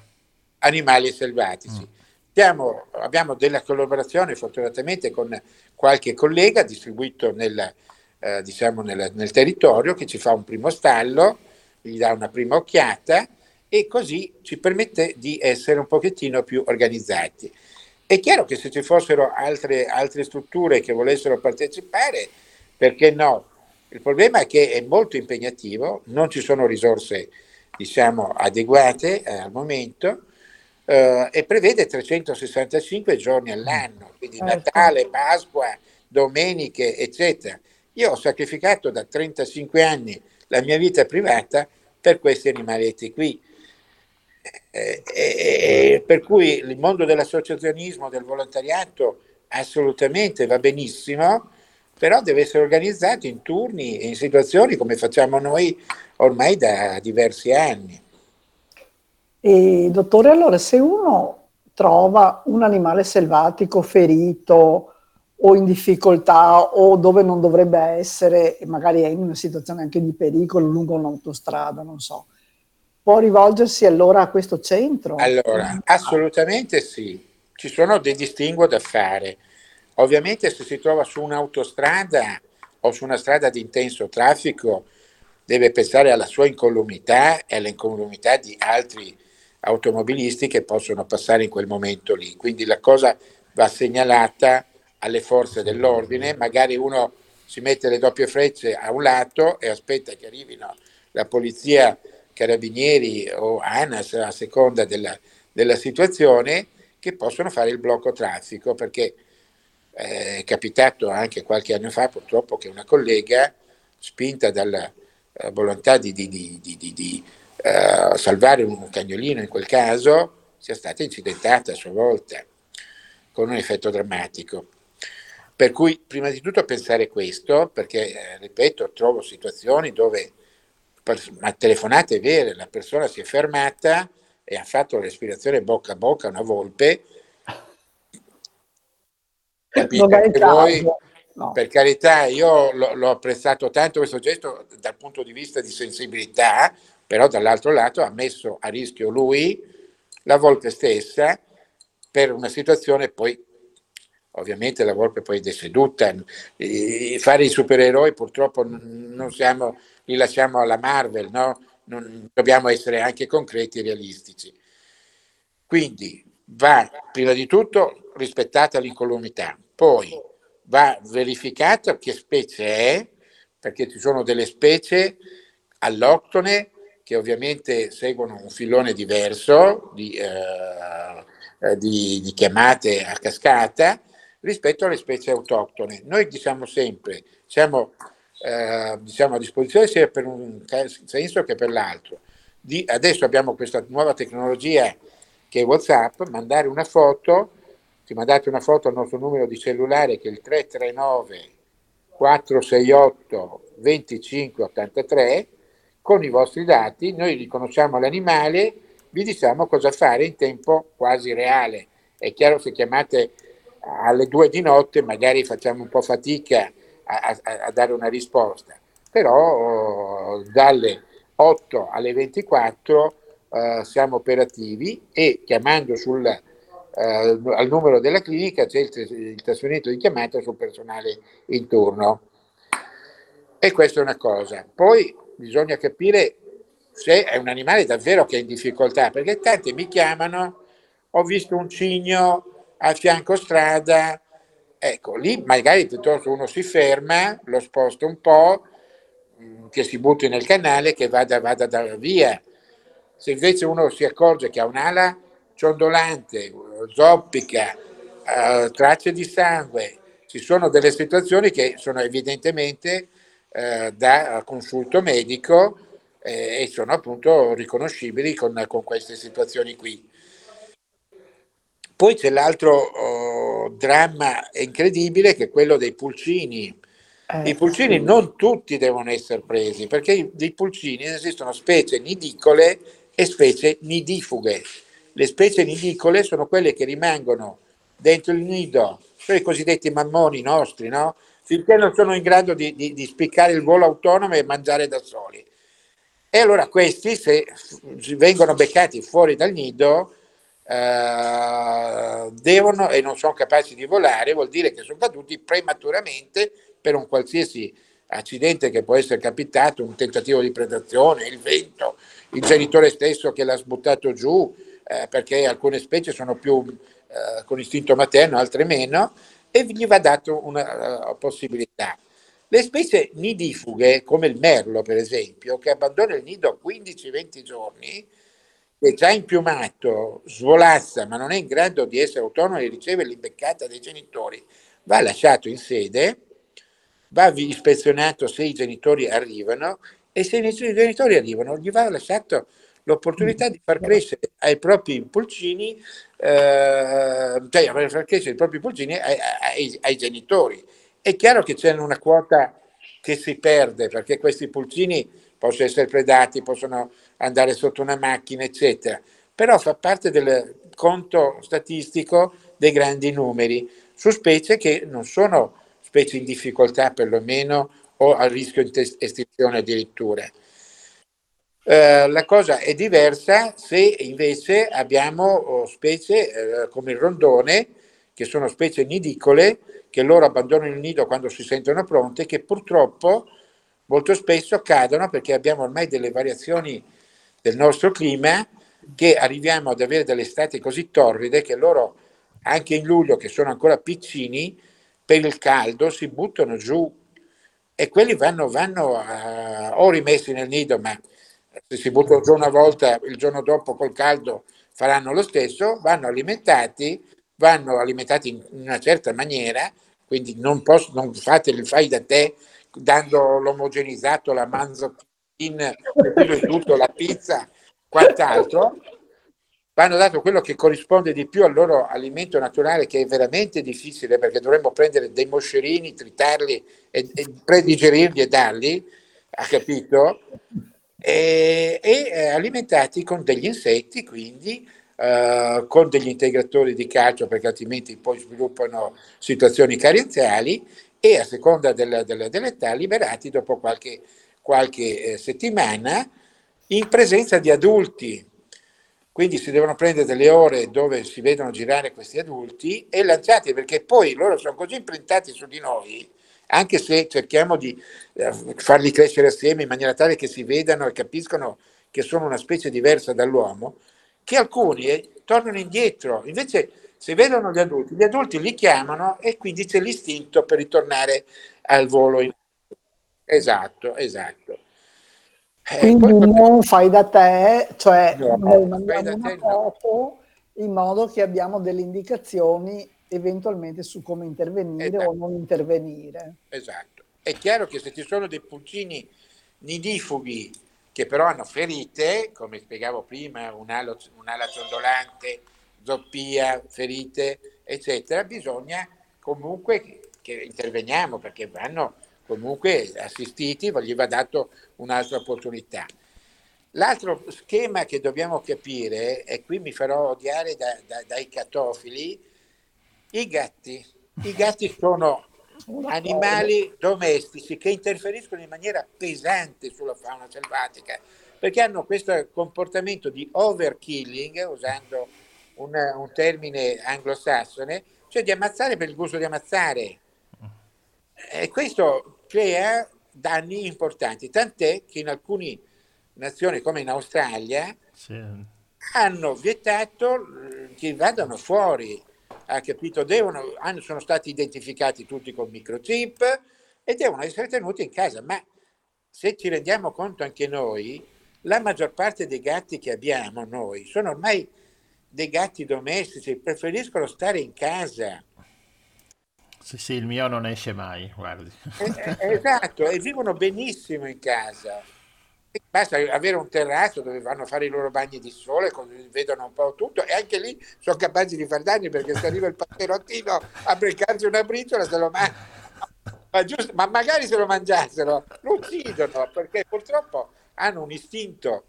animali selvatici. Mm. Abbiamo, abbiamo della collaborazione fortunatamente con qualche collega distribuito nel, eh, diciamo nel, nel territorio che ci fa un primo stallo, gli dà una prima occhiata e così ci permette di essere un pochettino più organizzati. È chiaro che se ci fossero altre, altre strutture che volessero partecipare, perché no? Il problema è che è molto impegnativo, non ci sono risorse diciamo, adeguate eh, al momento eh, e prevede 365 giorni all'anno, quindi Ecco. Natale, Pasqua, domeniche, eccetera. Io ho sacrificato da 35 anni la mia vita privata per questi animaletti qui. Eh, eh, per cui il mondo dell'associazionismo, del volontariato, assolutamente va benissimo, però deve essere organizzato in turni e in situazioni come facciamo noi ormai da diversi anni. E dottore, allora se uno trova un animale selvatico ferito o in difficoltà o dove non dovrebbe essere magari è in una situazione anche di pericolo lungo un'autostrada, non so, può rivolgersi allora a questo centro? Allora, assolutamente sì, ci sono dei distinguo da fare. Ovviamente se si trova su un'autostrada o su una strada di intenso traffico deve pensare alla sua incolumità e all'incolumità di altri automobilisti che possono passare in quel momento lì. Quindi la cosa va segnalata alle forze dell'ordine, magari uno si mette le doppie frecce a un lato e aspetta che arrivino la polizia, carabinieri o ANAS a seconda della, della situazione che possono fare il blocco traffico perché eh, è capitato anche qualche anno fa purtroppo che una collega spinta dalla eh, volontà di, di, di, di- eh, salvare un cagnolino in quel caso sia stata incidentata a sua volta con un effetto drammatico. Per cui prima di tutto pensare questo, perché eh, ripeto, trovo situazioni dove ma telefonate vere, la persona si è fermata e ha fatto respirazione bocca a bocca una volpe. Capite anche voi? no. Per carità, io l'ho, l'ho apprezzato tanto questo gesto dal punto di vista di sensibilità, però dall'altro lato ha messo a rischio lui, la volpe stessa, per una situazione poi, ovviamente la volpe poi è deceduta. Fare i supereroi purtroppo non siamo, li lasciamo alla Marvel, no? Non- dobbiamo essere anche concreti e realistici. Quindi va prima di tutto rispettata l'incolumità, poi va verificato che specie è, perché ci sono delle specie alloctone che ovviamente seguono un filone diverso di, eh, di- di chiamate a cascata rispetto alle specie autoctone. Noi diciamo sempre, siamo eh, diciamo, a disposizione sia per un senso che per l'altro. Di- adesso abbiamo questa nuova tecnologia che è WhatsApp, mandare una foto, ci mandate una foto al nostro numero di cellulare che è il 339 468 2583 con i vostri dati, noi riconosciamo l'animale, vi diciamo cosa fare in tempo quasi reale. È chiaro se chiamate alle due di notte magari facciamo un po' fatica a, a- a dare una risposta, però eh, dalle 8 alle 24 eh, siamo operativi e chiamando sul, eh, al numero della clinica c'è il, il trasferimento di chiamata sul personale in turno. E questa è una cosa. Poi bisogna capire se è un animale davvero che è in difficoltà, perché tanti mi chiamano, ho visto un cigno a fianco strada, ecco, lì magari piuttosto uno si ferma, lo sposta un po', mh, che si butti nel canale, che vada, vada da via. Se invece uno si accorge che ha un'ala ciondolante, zoppica, eh, tracce di sangue, ci sono delle situazioni che sono evidentemente eh, da consulto medico eh, e sono appunto riconoscibili con, con queste situazioni qui. Poi c'è l'altro oh, dramma incredibile che è quello dei pulcini. Eh, I pulcini sì. non tutti devono essere presi perché dei pulcini esistono specie nidicole e specie nidifughe. Le specie nidicole sono quelle che rimangono dentro il nido, sono i cosiddetti mammoni nostri, no? finché non sono in grado di, di, di spiccare il volo autonomo e mangiare da soli. E allora questi, se vengono beccati fuori dal nido, eh, devono e non sono capaci di volare, vuol dire che sono caduti prematuramente per un qualsiasi accidente che può essere capitato, un tentativo di predazione, il vento, il genitore stesso che l'ha sbuttato giù, eh, perché alcune specie sono più eh, con istinto materno, altre meno, e gli va dato una uh, possibilità. Le specie nidifughe, come il merlo per esempio, che abbandona il nido a 15-20 giorni, è già impiumato, svolazza, ma non è in grado di essere autonomo e riceve l'imbeccata dei genitori, va lasciato in sede, va ispezionato se i genitori arrivano e se i genitori arrivano gli va lasciato l'opportunità di far crescere ai propri pulcini, eh, cioè far crescere i propri pulcini ai, ai, ai, genitori. È chiaro che c'è una quota che si perde perché questi pulcini possono essere predati, possono andare sotto una macchina, eccetera, però fa parte del conto statistico dei grandi numeri su specie che non sono specie in difficoltà perlomeno o a rischio di estinzione addirittura. Eh, la cosa è diversa se invece abbiamo oh, specie eh, come il rondone, che sono specie nidicole, che loro abbandonano il nido quando si sentono pronte, che purtroppo molto spesso cadono perché abbiamo ormai delle variazioni del nostro clima che arriviamo ad avere delle estati così torride che loro anche in luglio che sono ancora piccini per il caldo si buttano giù. E quelli vanno, vanno uh, o rimessi nel nido ma se si buttano giù una volta, il giorno dopo col caldo faranno lo stesso, vanno alimentati, vanno alimentati in una certa maniera, quindi non, posso, non fate il fai da te dando l'omogenizzato, la manzokin, tutto, la pizza, quant'altro, vanno dato quello che corrisponde di più al loro alimento naturale, che è veramente difficile perché dovremmo prendere dei moscerini, tritarli e, e predigerirli e darli, ha capito? e, e eh, alimentati con degli insetti, quindi eh, con degli integratori di calcio perché altrimenti poi sviluppano situazioni carenziali e a seconda della, della, dell'età liberati dopo qualche, qualche eh, settimana in presenza di adulti. Quindi si devono prendere delle ore dove si vedono girare questi adulti e lanciati perché poi loro sono così imprintati su di noi anche se cerchiamo di eh, farli crescere assieme in maniera tale che si vedano e capiscono che sono una specie diversa dall'uomo, che alcuni eh, tornano indietro, invece se vedono gli adulti, gli adulti li chiamano e quindi c'è l'istinto per ritornare al volo. In... Esatto, esatto. Eh, quindi poi... non fai da te, cioè no, noi mandiamo una foto no. in modo che abbiamo delle indicazioni eventualmente su come intervenire esatto. o non intervenire. Esatto. È chiaro che se ci sono dei pulcini nidifughi che però hanno ferite, come spiegavo prima, un'ala, un'ala ciondolante, zoppia, ferite, eccetera, bisogna comunque che interveniamo perché vanno comunque assistiti, gli va dato un'altra opportunità. L'altro schema che dobbiamo capire, e qui mi farò odiare da, da, dai catofili, i gatti. I gatti sono animali domestici che interferiscono in maniera pesante sulla fauna selvatica perché hanno questo comportamento di overkilling, usando un, un termine anglosassone, cioè di ammazzare per il gusto di ammazzare. E questo crea danni importanti, tant'è che in alcune nazioni come in Australia sì. hanno vietato che vadano fuori ha capito, devono, sono stati identificati tutti con microchip e devono essere tenuti in casa, ma se ci rendiamo conto anche noi, la maggior parte dei gatti che abbiamo noi sono ormai dei gatti domestici, preferiscono stare in casa. Sì, sì, il mio non esce mai, guardi. Eh, eh, esatto, e vivono benissimo in casa. Basta avere un terrazzo dove vanno a fare i loro bagni di sole, vedono un po' tutto e anche lì sono capaci di far danni perché se arriva il panzerottino a beccarsi una briciola se lo mangia. Ma, giusto, ma magari se lo mangiassero, lo uccidono perché purtroppo hanno un istinto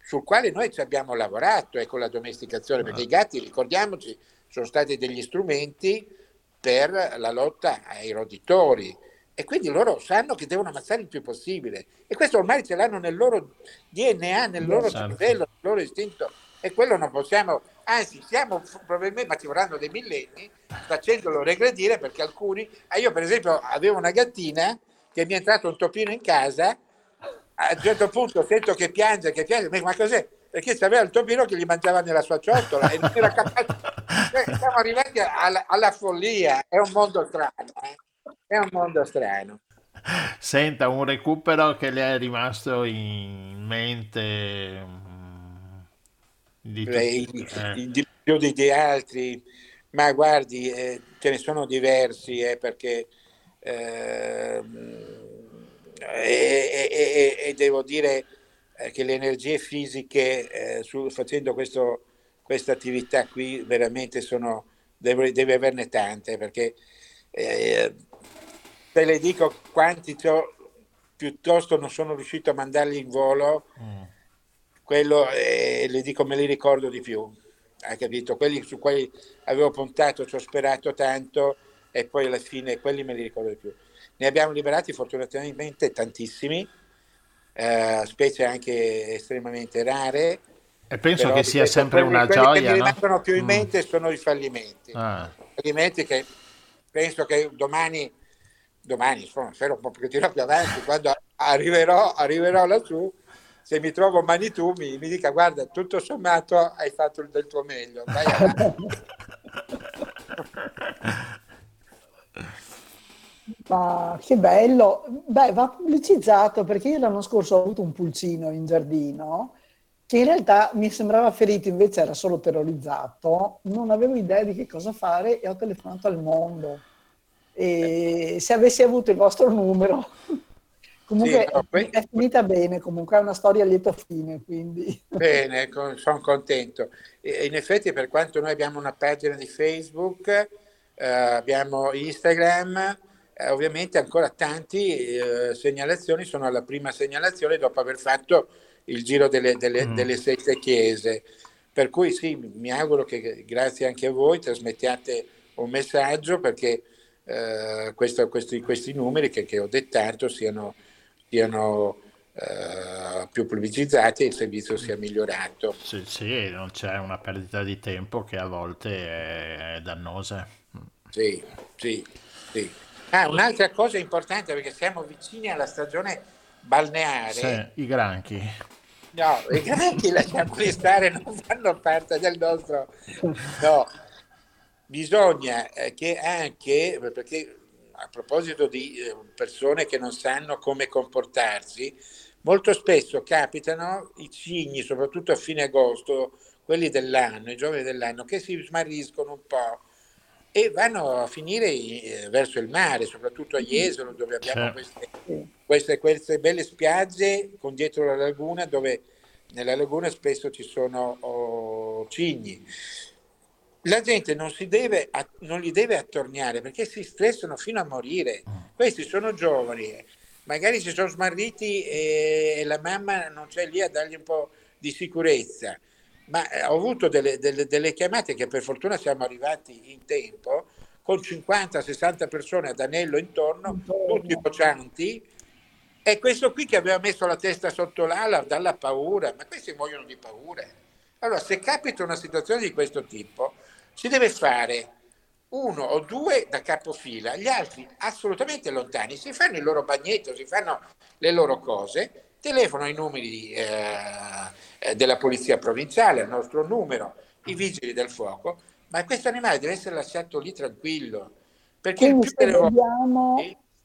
sul quale noi ci abbiamo lavorato e con la domesticazione, perché i gatti, ricordiamoci, sono stati degli strumenti per la lotta ai roditori e quindi loro sanno che devono ammazzare il più possibile e questo ormai ce l'hanno nel loro DNA, nel loro Certo. cervello, nel loro istinto e quello non possiamo, anzi stiamo probabilmente, ma ci vorranno dei millenni, facendolo regredire perché alcuni, ah, io per esempio avevo una gattina che mi è entrato un topino in casa, a un certo punto sento che piange, che piange, ma cos'è? Perché c'aveva il topino che gli mangiava nella sua ciotola e non era capace. Siamo arrivati alla, alla follia, è un mondo strano, eh? è un mondo strano. Senta, un recupero che le è rimasto in mente mm, di tu- Eh, di più di, di altri, ma guardi, eh, ce ne sono diversi, eh, perché ehm, e devo dire eh, che le energie fisiche eh, su- facendo questo, questa attività qui veramente sono, deve, deve averne tante, perché eh, te le dico quanti c'ho, piuttosto non sono riuscito a mandarli in volo. Mm, quello eh, le dico me li ricordo di più hai capito? Quelli su cui avevo puntato ci ho sperato tanto e poi alla fine quelli me li ricordo di più. Ne abbiamo liberati fortunatamente tantissimi eh, specie anche estremamente rare e penso però che sia ripeto, sempre quelli, una quelli che gioia, mi no? rimangono più in Mm. mente sono i fallimenti Ah, fallimenti che penso che domani domani insomma spero un pochettino più avanti quando arriverò, arriverò lassù se mi trovo Manitou mi, mi dica guarda tutto sommato hai fatto del tuo meglio vai avanti. Ma che bello! Beh, va pubblicizzato perché io l'anno scorso ho avuto un pulcino in giardino che in realtà mi sembrava ferito, invece era solo terrorizzato. Non avevo idea di che cosa fare e ho telefonato al mondo. E se avessi avuto il vostro numero, comunque Sì, no, que- è finita bene, comunque è una storia a lieto fine, quindi. bene sono contento e in effetti per quanto noi abbiamo una pagina di Facebook eh, abbiamo Instagram eh, ovviamente ancora tanti eh, segnalazioni sono alla prima segnalazione dopo aver fatto il giro delle, delle, Mm. delle sette chiese per cui sì mi auguro che grazie anche a voi trasmettiate un messaggio perché eh, questo- questi, questi numeri che, che ho dettato siano, siano eh, più pubblicizzati e il servizio sia migliorato. sì, sì, non c'è una perdita di tempo che a volte è dannosa. Sì, sì, sì. Ah, un'altra cosa importante perché siamo vicini alla stagione balneare. Sì, i granchi. No, i granchi lasciamoli stare, non fanno parte del nostro... No, bisogna eh, che anche, perché a proposito di eh, persone che non sanno come comportarsi, molto spesso capitano i cigni, soprattutto a fine agosto, quelli dell'anno, i giovani dell'anno, che si smarriscono un po' e vanno a finire eh, verso il mare, soprattutto a Jesolo, dove abbiamo Sì. queste queste, queste belle spiagge con dietro la laguna dove nella laguna spesso ci sono oh, cigni. La gente non, si deve, non li deve attorniare perché si stressano fino a morire. Questi sono giovani, magari si sono smarriti e la mamma non c'è lì a dargli un po' di sicurezza. Ma eh, ho avuto delle, delle- delle chiamate che per fortuna siamo arrivati in tempo con 50-60 persone ad anello intorno, Intorno. tutti boccianti, e questo qui che aveva messo la testa sotto l'ala dalla paura, ma questi muoiono di paura. Allora, se capita una situazione di questo tipo, si deve fare uno o due da capofila, gli altri assolutamente lontani, si fanno il loro bagnetto, si fanno le loro cose, telefonano i numeri eh, eh, della polizia provinciale, al nostro numero, i vigili del fuoco, ma questo animale deve essere lasciato lì tranquillo, perché Quindi più se volte... vediamo,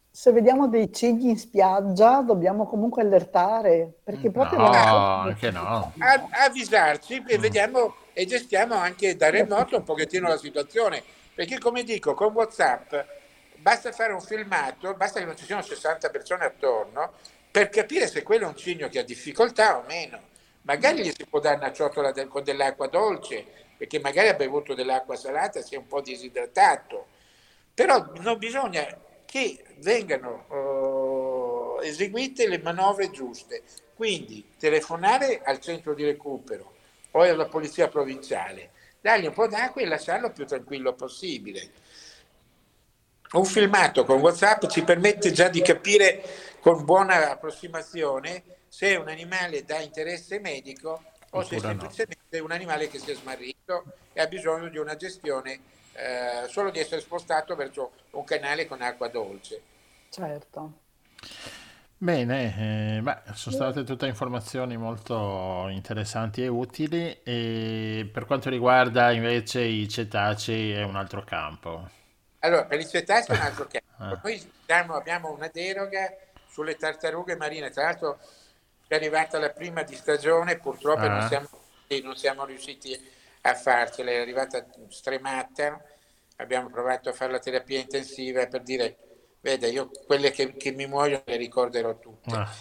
se vediamo dei cigni in spiaggia dobbiamo comunque allertare, perché proprio No, la- anche no. a- avvisarci e vediamo e gestiamo anche da remoto un pochettino la situazione perché come dico con Whatsapp basta fare un filmato basta che non ci siano 60 persone attorno per capire se quello è un cigno che ha difficoltà o meno magari gli si può dare una ciotola del- con dell'acqua dolce perché magari ha bevuto dell'acqua salata si è un po' disidratato però non bisogna che vengano eh, eseguite le manovre giuste. Quindi telefonare al centro di recupero o alla polizia provinciale, dargli un po' d'acqua e lasciarlo più tranquillo possibile. Un filmato con WhatsApp ci permette già di capire con buona approssimazione se è un animale da interesse medico o se è Oppure no. semplicemente un animale che si è smarrito e ha bisogno di una gestione eh, solo di essere spostato verso un canale con acqua dolce. Certo. Bene, eh, beh, sono state tutte informazioni molto interessanti e utili e per quanto riguarda invece i cetacei è un altro campo. Allora, per i cetacei è un altro campo. Ah. Noi siamo- abbiamo una deroga sulle tartarughe marine, tra l'altro è arrivata la prima di stagione, purtroppo Ah. non, siamo, non siamo riusciti a farcela, è arrivata stremata, abbiamo provato a fare la terapia intensiva per dire, vede, io quelle che, che mi muoiono le ricorderò tutte. Ah,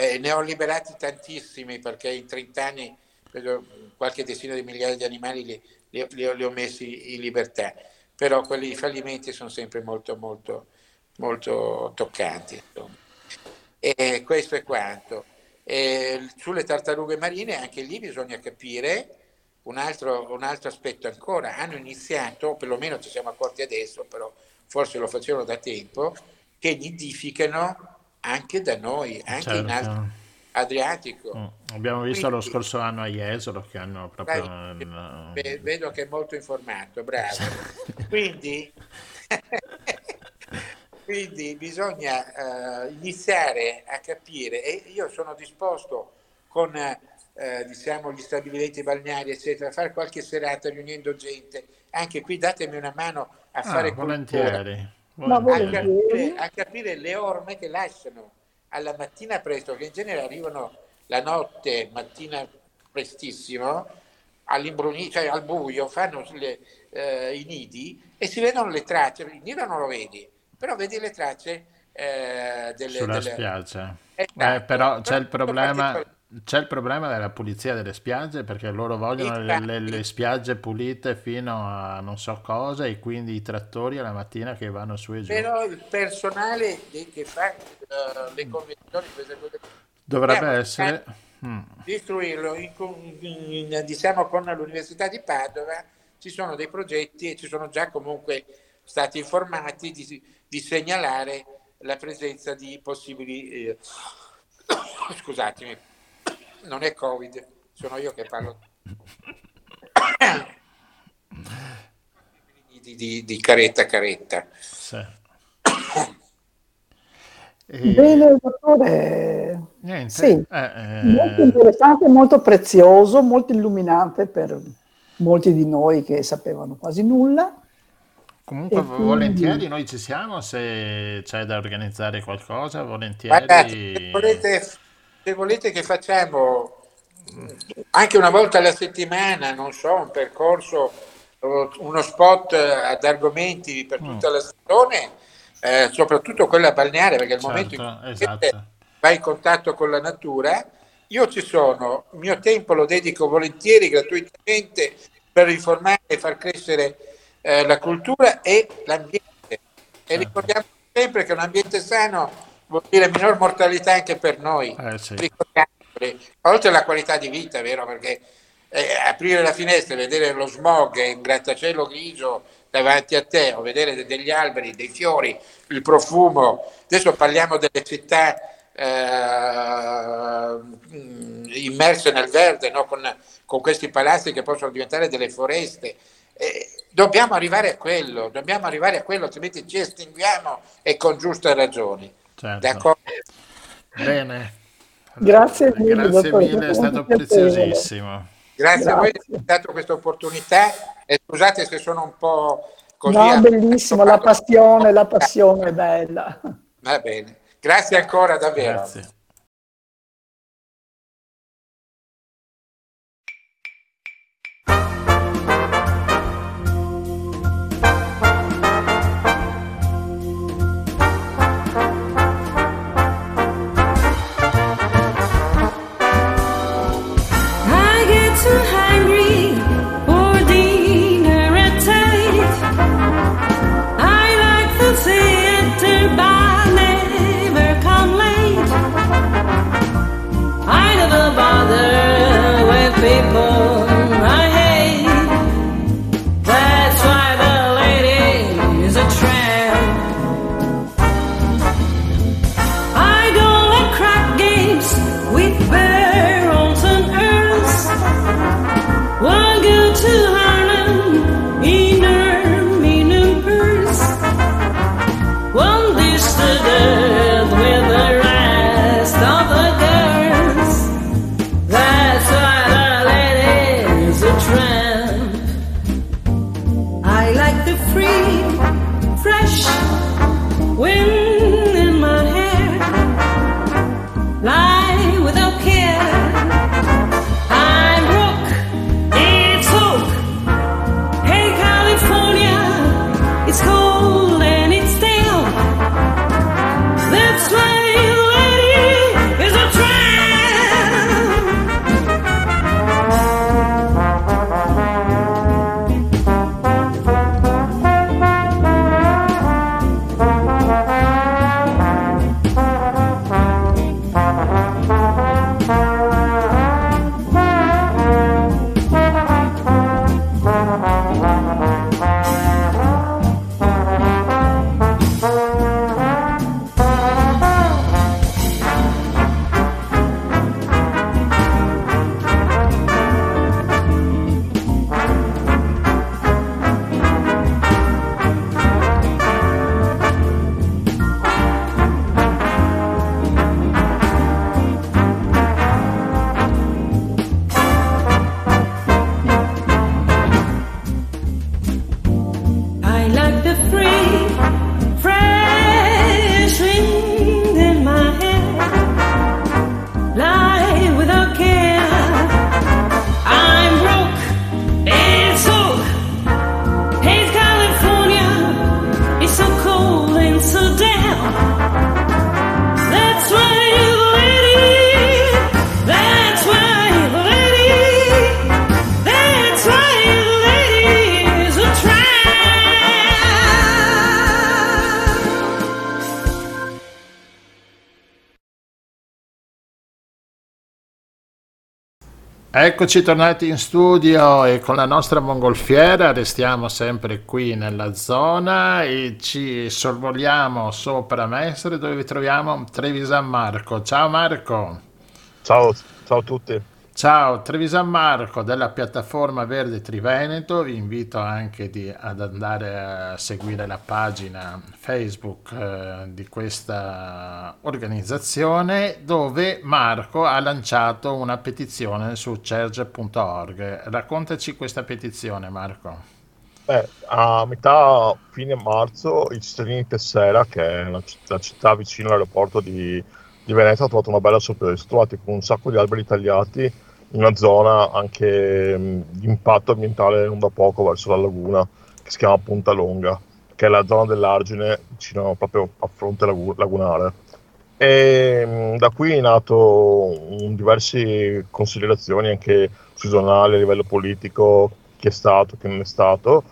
Eh, ne ho liberati tantissimi perché in 30 anni credo, qualche decina di migliaia di animali li, li li ho, li ho messi in libertà, però quelli fallimenti sono sempre molto, molto, molto toccanti. insomma. E questo è quanto. E sulle tartarughe marine anche lì bisogna capire un altro, un altro aspetto ancora. Hanno iniziato, o perlomeno ci siamo accorti adesso, però forse lo facevano da tempo, che nidificano anche da noi, anche in certo. Adriatico. Mm. Abbiamo visto lo Quindi- scorso anno a Jesolo che hanno proprio... Dai, un- Ve- Vedo che è molto informato, bravo. Quindi, quindi bisogna eh, iniziare a capire e io sono disposto con eh, diciamo, gli stabilimenti balneari, eccetera, a fare qualche serata riunendo gente. Anche qui datemi una mano a Ah, fare volentieri, Ma a volentieri. capire, a capire le orme che lasciano alla mattina presto, che in genere arrivano la notte, mattina prestissimo, all'imbrunire, cioè al buio, fanno le- eh, i nidi e si vedono le tracce, il nido non lo vedi, però vedi le tracce eh, delle, sulla delle- spiaggia. Esatto. Eh, però c'è il problema. C'è il problema della pulizia delle spiagge perché loro vogliono le, le- le spiagge pulite fino a non so cosa e quindi i trattori alla mattina che vanno su e giù. Però il personale che fa eh, le convenzioni, queste cose, Dovrebbe dobbiamo essere... Mm, istruirlo in, in- diciamo con l'Università di Padova ci sono dei progetti e ci sono già comunque stati informati di, di segnalare la presenza di possibili eh, scusatemi non è covid sono io che parlo di, di- di caretta caretta sì. E- Bene, dottore. niente, Sì, eh, molto eh, interessante, molto prezioso, molto illuminante per molti di noi che sapevano quasi nulla. comunque quindi- volentieri noi ci siamo se c'è da organizzare qualcosa, Guardate, volentieri. volete, se volete che facciamo anche una volta alla settimana, non so, un percorso, uno spot eh, ad argomenti per tutta la stagione, eh, soprattutto quella balneare, perché il momento in Certo, cui esatto. vai in contatto con la natura. Io ci sono, il mio tempo lo dedico volentieri, gratuitamente, per informare e far crescere eh, la cultura e l'ambiente. E Certo. ricordiamo sempre che un ambiente sano vuol dire minor mortalità anche per noi. Eh, sì. Oltre alla qualità di vita, vero? Perché eh, aprire la finestra e vedere lo smog e un grattacielo grigio davanti a te, o vedere de- degli alberi, dei fiori, il profumo. Adesso parliamo delle città eh, immerse nel verde, no? con, con questi palazzi che possono diventare delle foreste. Eh, dobbiamo arrivare a quello, dobbiamo arrivare a quello, altrimenti ci estinguiamo e con giuste ragioni. Certo. D'accordo? Bene. Grazie mille, Grazie dottore, mille, è stato preziosissimo. Grazie, a voi Grazie. aver dato questa opportunità e scusate se sono un po' così. No, a- bellissimo, la passione, la passione è bella. Va bene. Grazie ancora davvero. Grazie. the free, fresh. Eccoci tornati in studio e con la nostra mongolfiera restiamo sempre qui nella zona e ci sorvoliamo sopra Mestre dove troviamo Trevisan Marco. Ciao Marco. Ciao, ciao a tutti. Ciao, Trevisan Marco della piattaforma Verde Triveneto, vi invito anche di- ad andare a seguire la pagina Facebook eh, di questa organizzazione dove Marco ha lanciato una petizione su cerge.org. Raccontaci questa petizione Marco. Beh, a metà fine marzo i cittadini di Tessera, che è la città, la città vicino all'aeroporto di, di Venezia, hanno trovato una bella sorpresa. Trovati con un sacco di alberi tagliati una zona anche mh, di impatto ambientale non da poco verso la laguna, che si chiama Punta Longa, che è la zona dell'Argine vicino proprio a fronte lagu- lagunare. E mh, da qui è nato un- diverse considerazioni anche sui giornali a livello politico, chi è stato, chi non è stato,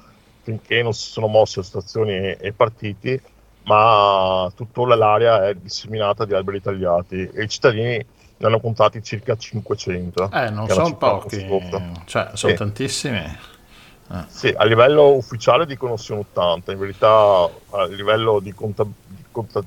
finché non si sono mosse stazioni e, e partiti, ma tutta l'area è disseminata di alberi tagliati e i cittadini ne hanno contati circa 500. Eh, non è sono pochi, cioè sono Sì. tantissimi. Eh. Sì, a livello ufficiale dicono siano 80, in verità a livello di, conta- di conta-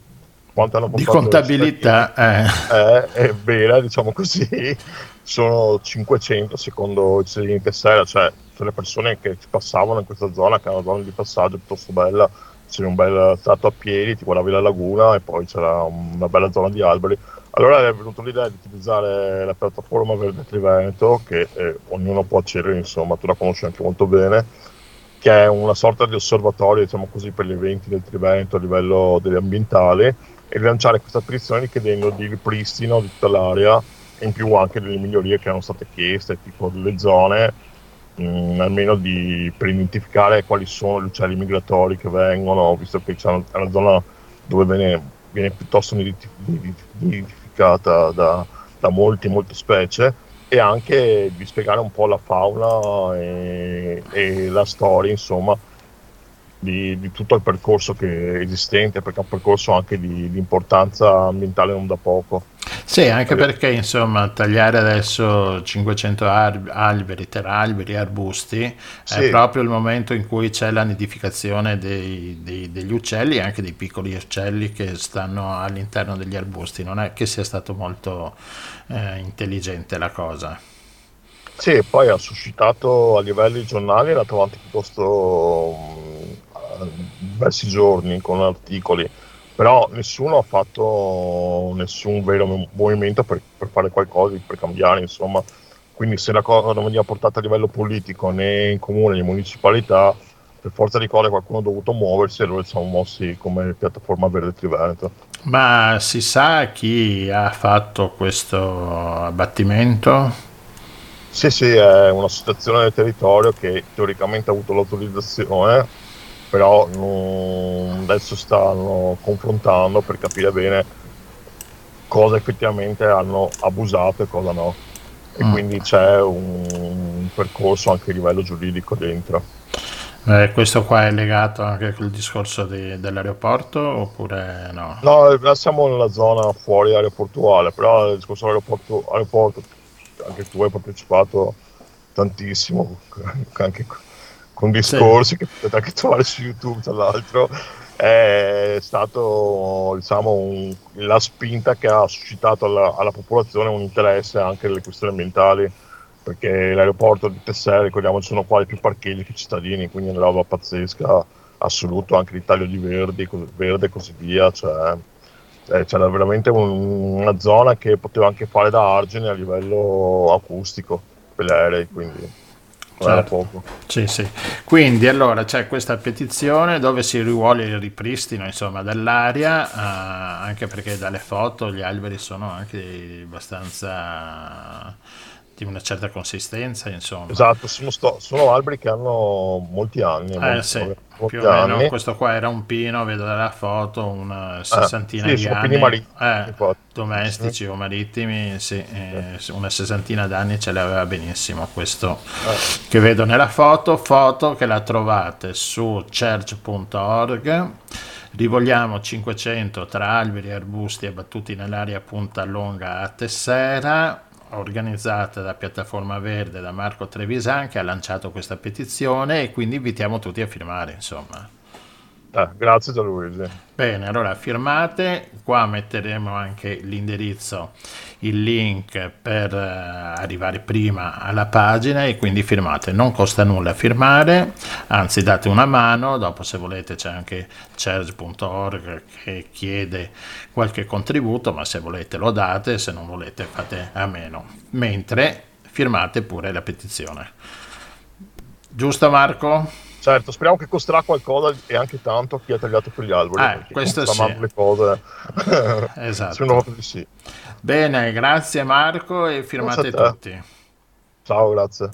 Di contabilità, eh. eh, è vera, diciamo così, sono 500 secondo i cittadini di Tessera, cioè sono le persone che ci passavano in questa zona, che è una zona di passaggio piuttosto bella, c'era un bel tratto a piedi, ti guardavi la laguna e poi c'era una bella zona di alberi. Allora è venuta l'idea di utilizzare la piattaforma Verde Triveneto, che eh, ognuno può accedere, insomma, tu la conosci anche molto bene, che è una sorta di osservatorio, diciamo così, per gli eventi del Triveneto a livello dell'ambientale e rilanciare questa petizione chiedendo di ripristino di tutta l'area in più anche delle migliorie che erano state chieste, tipo delle zone, mh, almeno di, per identificare quali sono gli uccelli migratori che vengono, visto che c'è una, una zona dove viene, viene piuttosto niditi- nidificata da, da molti, molte specie e anche di spiegare un po' la fauna e, e la storia, insomma, di, di tutto il percorso che è esistente, perché è un percorso anche di, di importanza ambientale non da poco. Sì, anche perché insomma tagliare adesso 500 ar- alberi, teralberi, arbusti è Sì. proprio il momento in cui c'è la nidificazione dei- dei- degli uccelli e anche dei piccoli uccelli che stanno all'interno degli arbusti. Non è che sia stato molto eh, intelligente la cosa. Sì, poi ha suscitato a livello di giornali, è andato avanti piuttosto diversi giorni con articoli, però nessuno ha fatto nessun vero mo- movimento per, per fare qualcosa, per cambiare, insomma. Quindi se la cosa non veniva portata a livello politico né in comune né in municipalità, per forza di cose qualcuno ha dovuto muoversi e allora ci siamo mossi come piattaforma Verde Triveneto. Ma si sa chi ha fatto questo abbattimento? Sì, sì, è un'associazione del territorio che teoricamente ha avuto l'autorizzazione, però non- adesso stanno confrontando per capire bene cosa effettivamente hanno abusato e cosa no. E Mm. quindi c'è un, un percorso anche a livello giuridico dentro. Eh, questo qua è legato anche col discorso di- dell'aeroporto oppure no? No, eh, siamo nella zona fuori aeroportuale, però il discorso aeroporto, aeroporto anche tu hai partecipato tantissimo, anche con discorsi che potete anche trovare su YouTube, tra l'altro, è stato diciamo un- la spinta che ha suscitato alla, alla popolazione un interesse anche alle questioni ambientali, perché l'aeroporto di Tessera, ricordiamo, ci sono qua più parcheggi che cittadini, quindi è una roba pazzesca, assoluto, anche il taglio di verdi, verde e così via, cioè, eh, c'era veramente un- una zona che poteva anche fare da argine a livello acustico per gli aerei, quindi Certo. Sì, sì. Quindi allora c'è questa petizione dove si rivuole il ripristino insomma, dell'aria, eh, anche perché dalle foto gli alberi sono anche abbastanza di una certa consistenza, insomma. Esatto, sono, sto- sono alberi che hanno molti anni. Eh molti- sì, molti più o meno questo qua era un pino, vedo dalla foto, una sessantina sì, di anni, pini mari- eh, domestici o marittimi, sì, eh, una sessantina d'anni ce l'aveva benissimo questo Eh. che vedo nella foto, foto che la trovate su church.org. Rivogliamo 500 tra alberi e arbusti abbattuti nell'area Punta Longa a Tessera. Organizzata da Piattaforma Verde da Marco Trevisan che ha lanciato questa petizione e quindi invitiamo tutti a firmare, insomma. Eh, grazie Gianluigi. Bene, allora firmate, qua metteremo anche l'indirizzo, il link per eh, arrivare prima alla pagina e quindi firmate, non costa nulla firmare, anzi date una mano, dopo se volete c'è anche charge.org che chiede qualche contributo, ma se volete lo date, se non volete fate a meno, mentre firmate pure la petizione. Giusto Marco? Certo, speriamo che costerà qualcosa e anche tanto a chi ha tagliato quegli alberi. Eh, questo sì. cose. Esatto. Me sì. Bene, grazie Marco e firmate Grazie tutti. Ciao, grazie.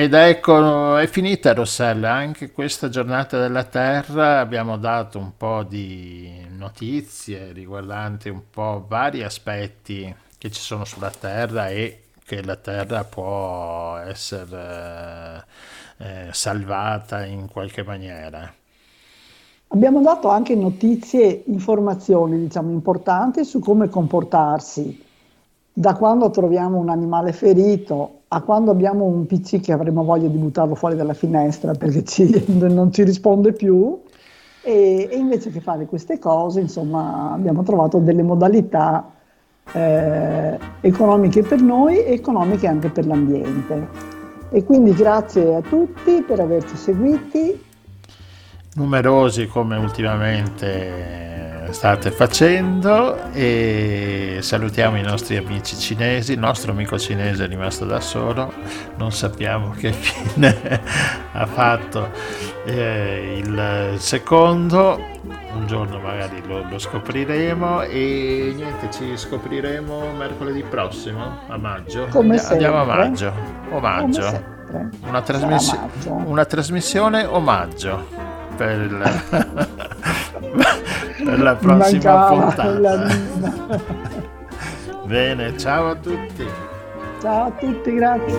Ed ecco, è finita Rossella, anche questa giornata della Terra abbiamo dato un po' di notizie riguardanti un po' vari aspetti che ci sono sulla Terra e che la Terra può essere eh, salvata in qualche maniera. Abbiamo dato anche notizie, informazioni, diciamo, importanti su come comportarsi da quando troviamo un animale ferito a quando abbiamo un PC che avremo voglia di buttarlo fuori dalla finestra perché ci, non ci risponde più. E, e, invece che fare queste cose, insomma, abbiamo trovato delle modalità eh, economiche per noi e economiche anche per l'ambiente. E quindi grazie a tutti per averci seguiti. Numerosi come ultimamente state facendo e salutiamo i nostri amici cinesi. Il nostro amico cinese è rimasto da solo, non sappiamo che fine ha fatto eh, il secondo. Un giorno magari lo, lo, scopriremo e niente, ci scopriremo mercoledì prossimo a maggio. Come Andiamo sempre. a maggio. Omaggio. Una, trasmiss- una trasmissione omaggio per il per la prossima puntata. Bene, ciao a tutti. Ciao a tutti, grazie.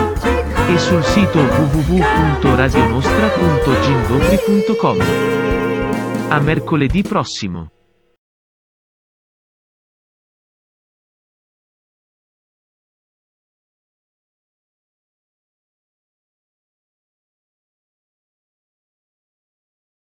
e sul sito www.radionostra.gindopri.com. A mercoledì prossimo.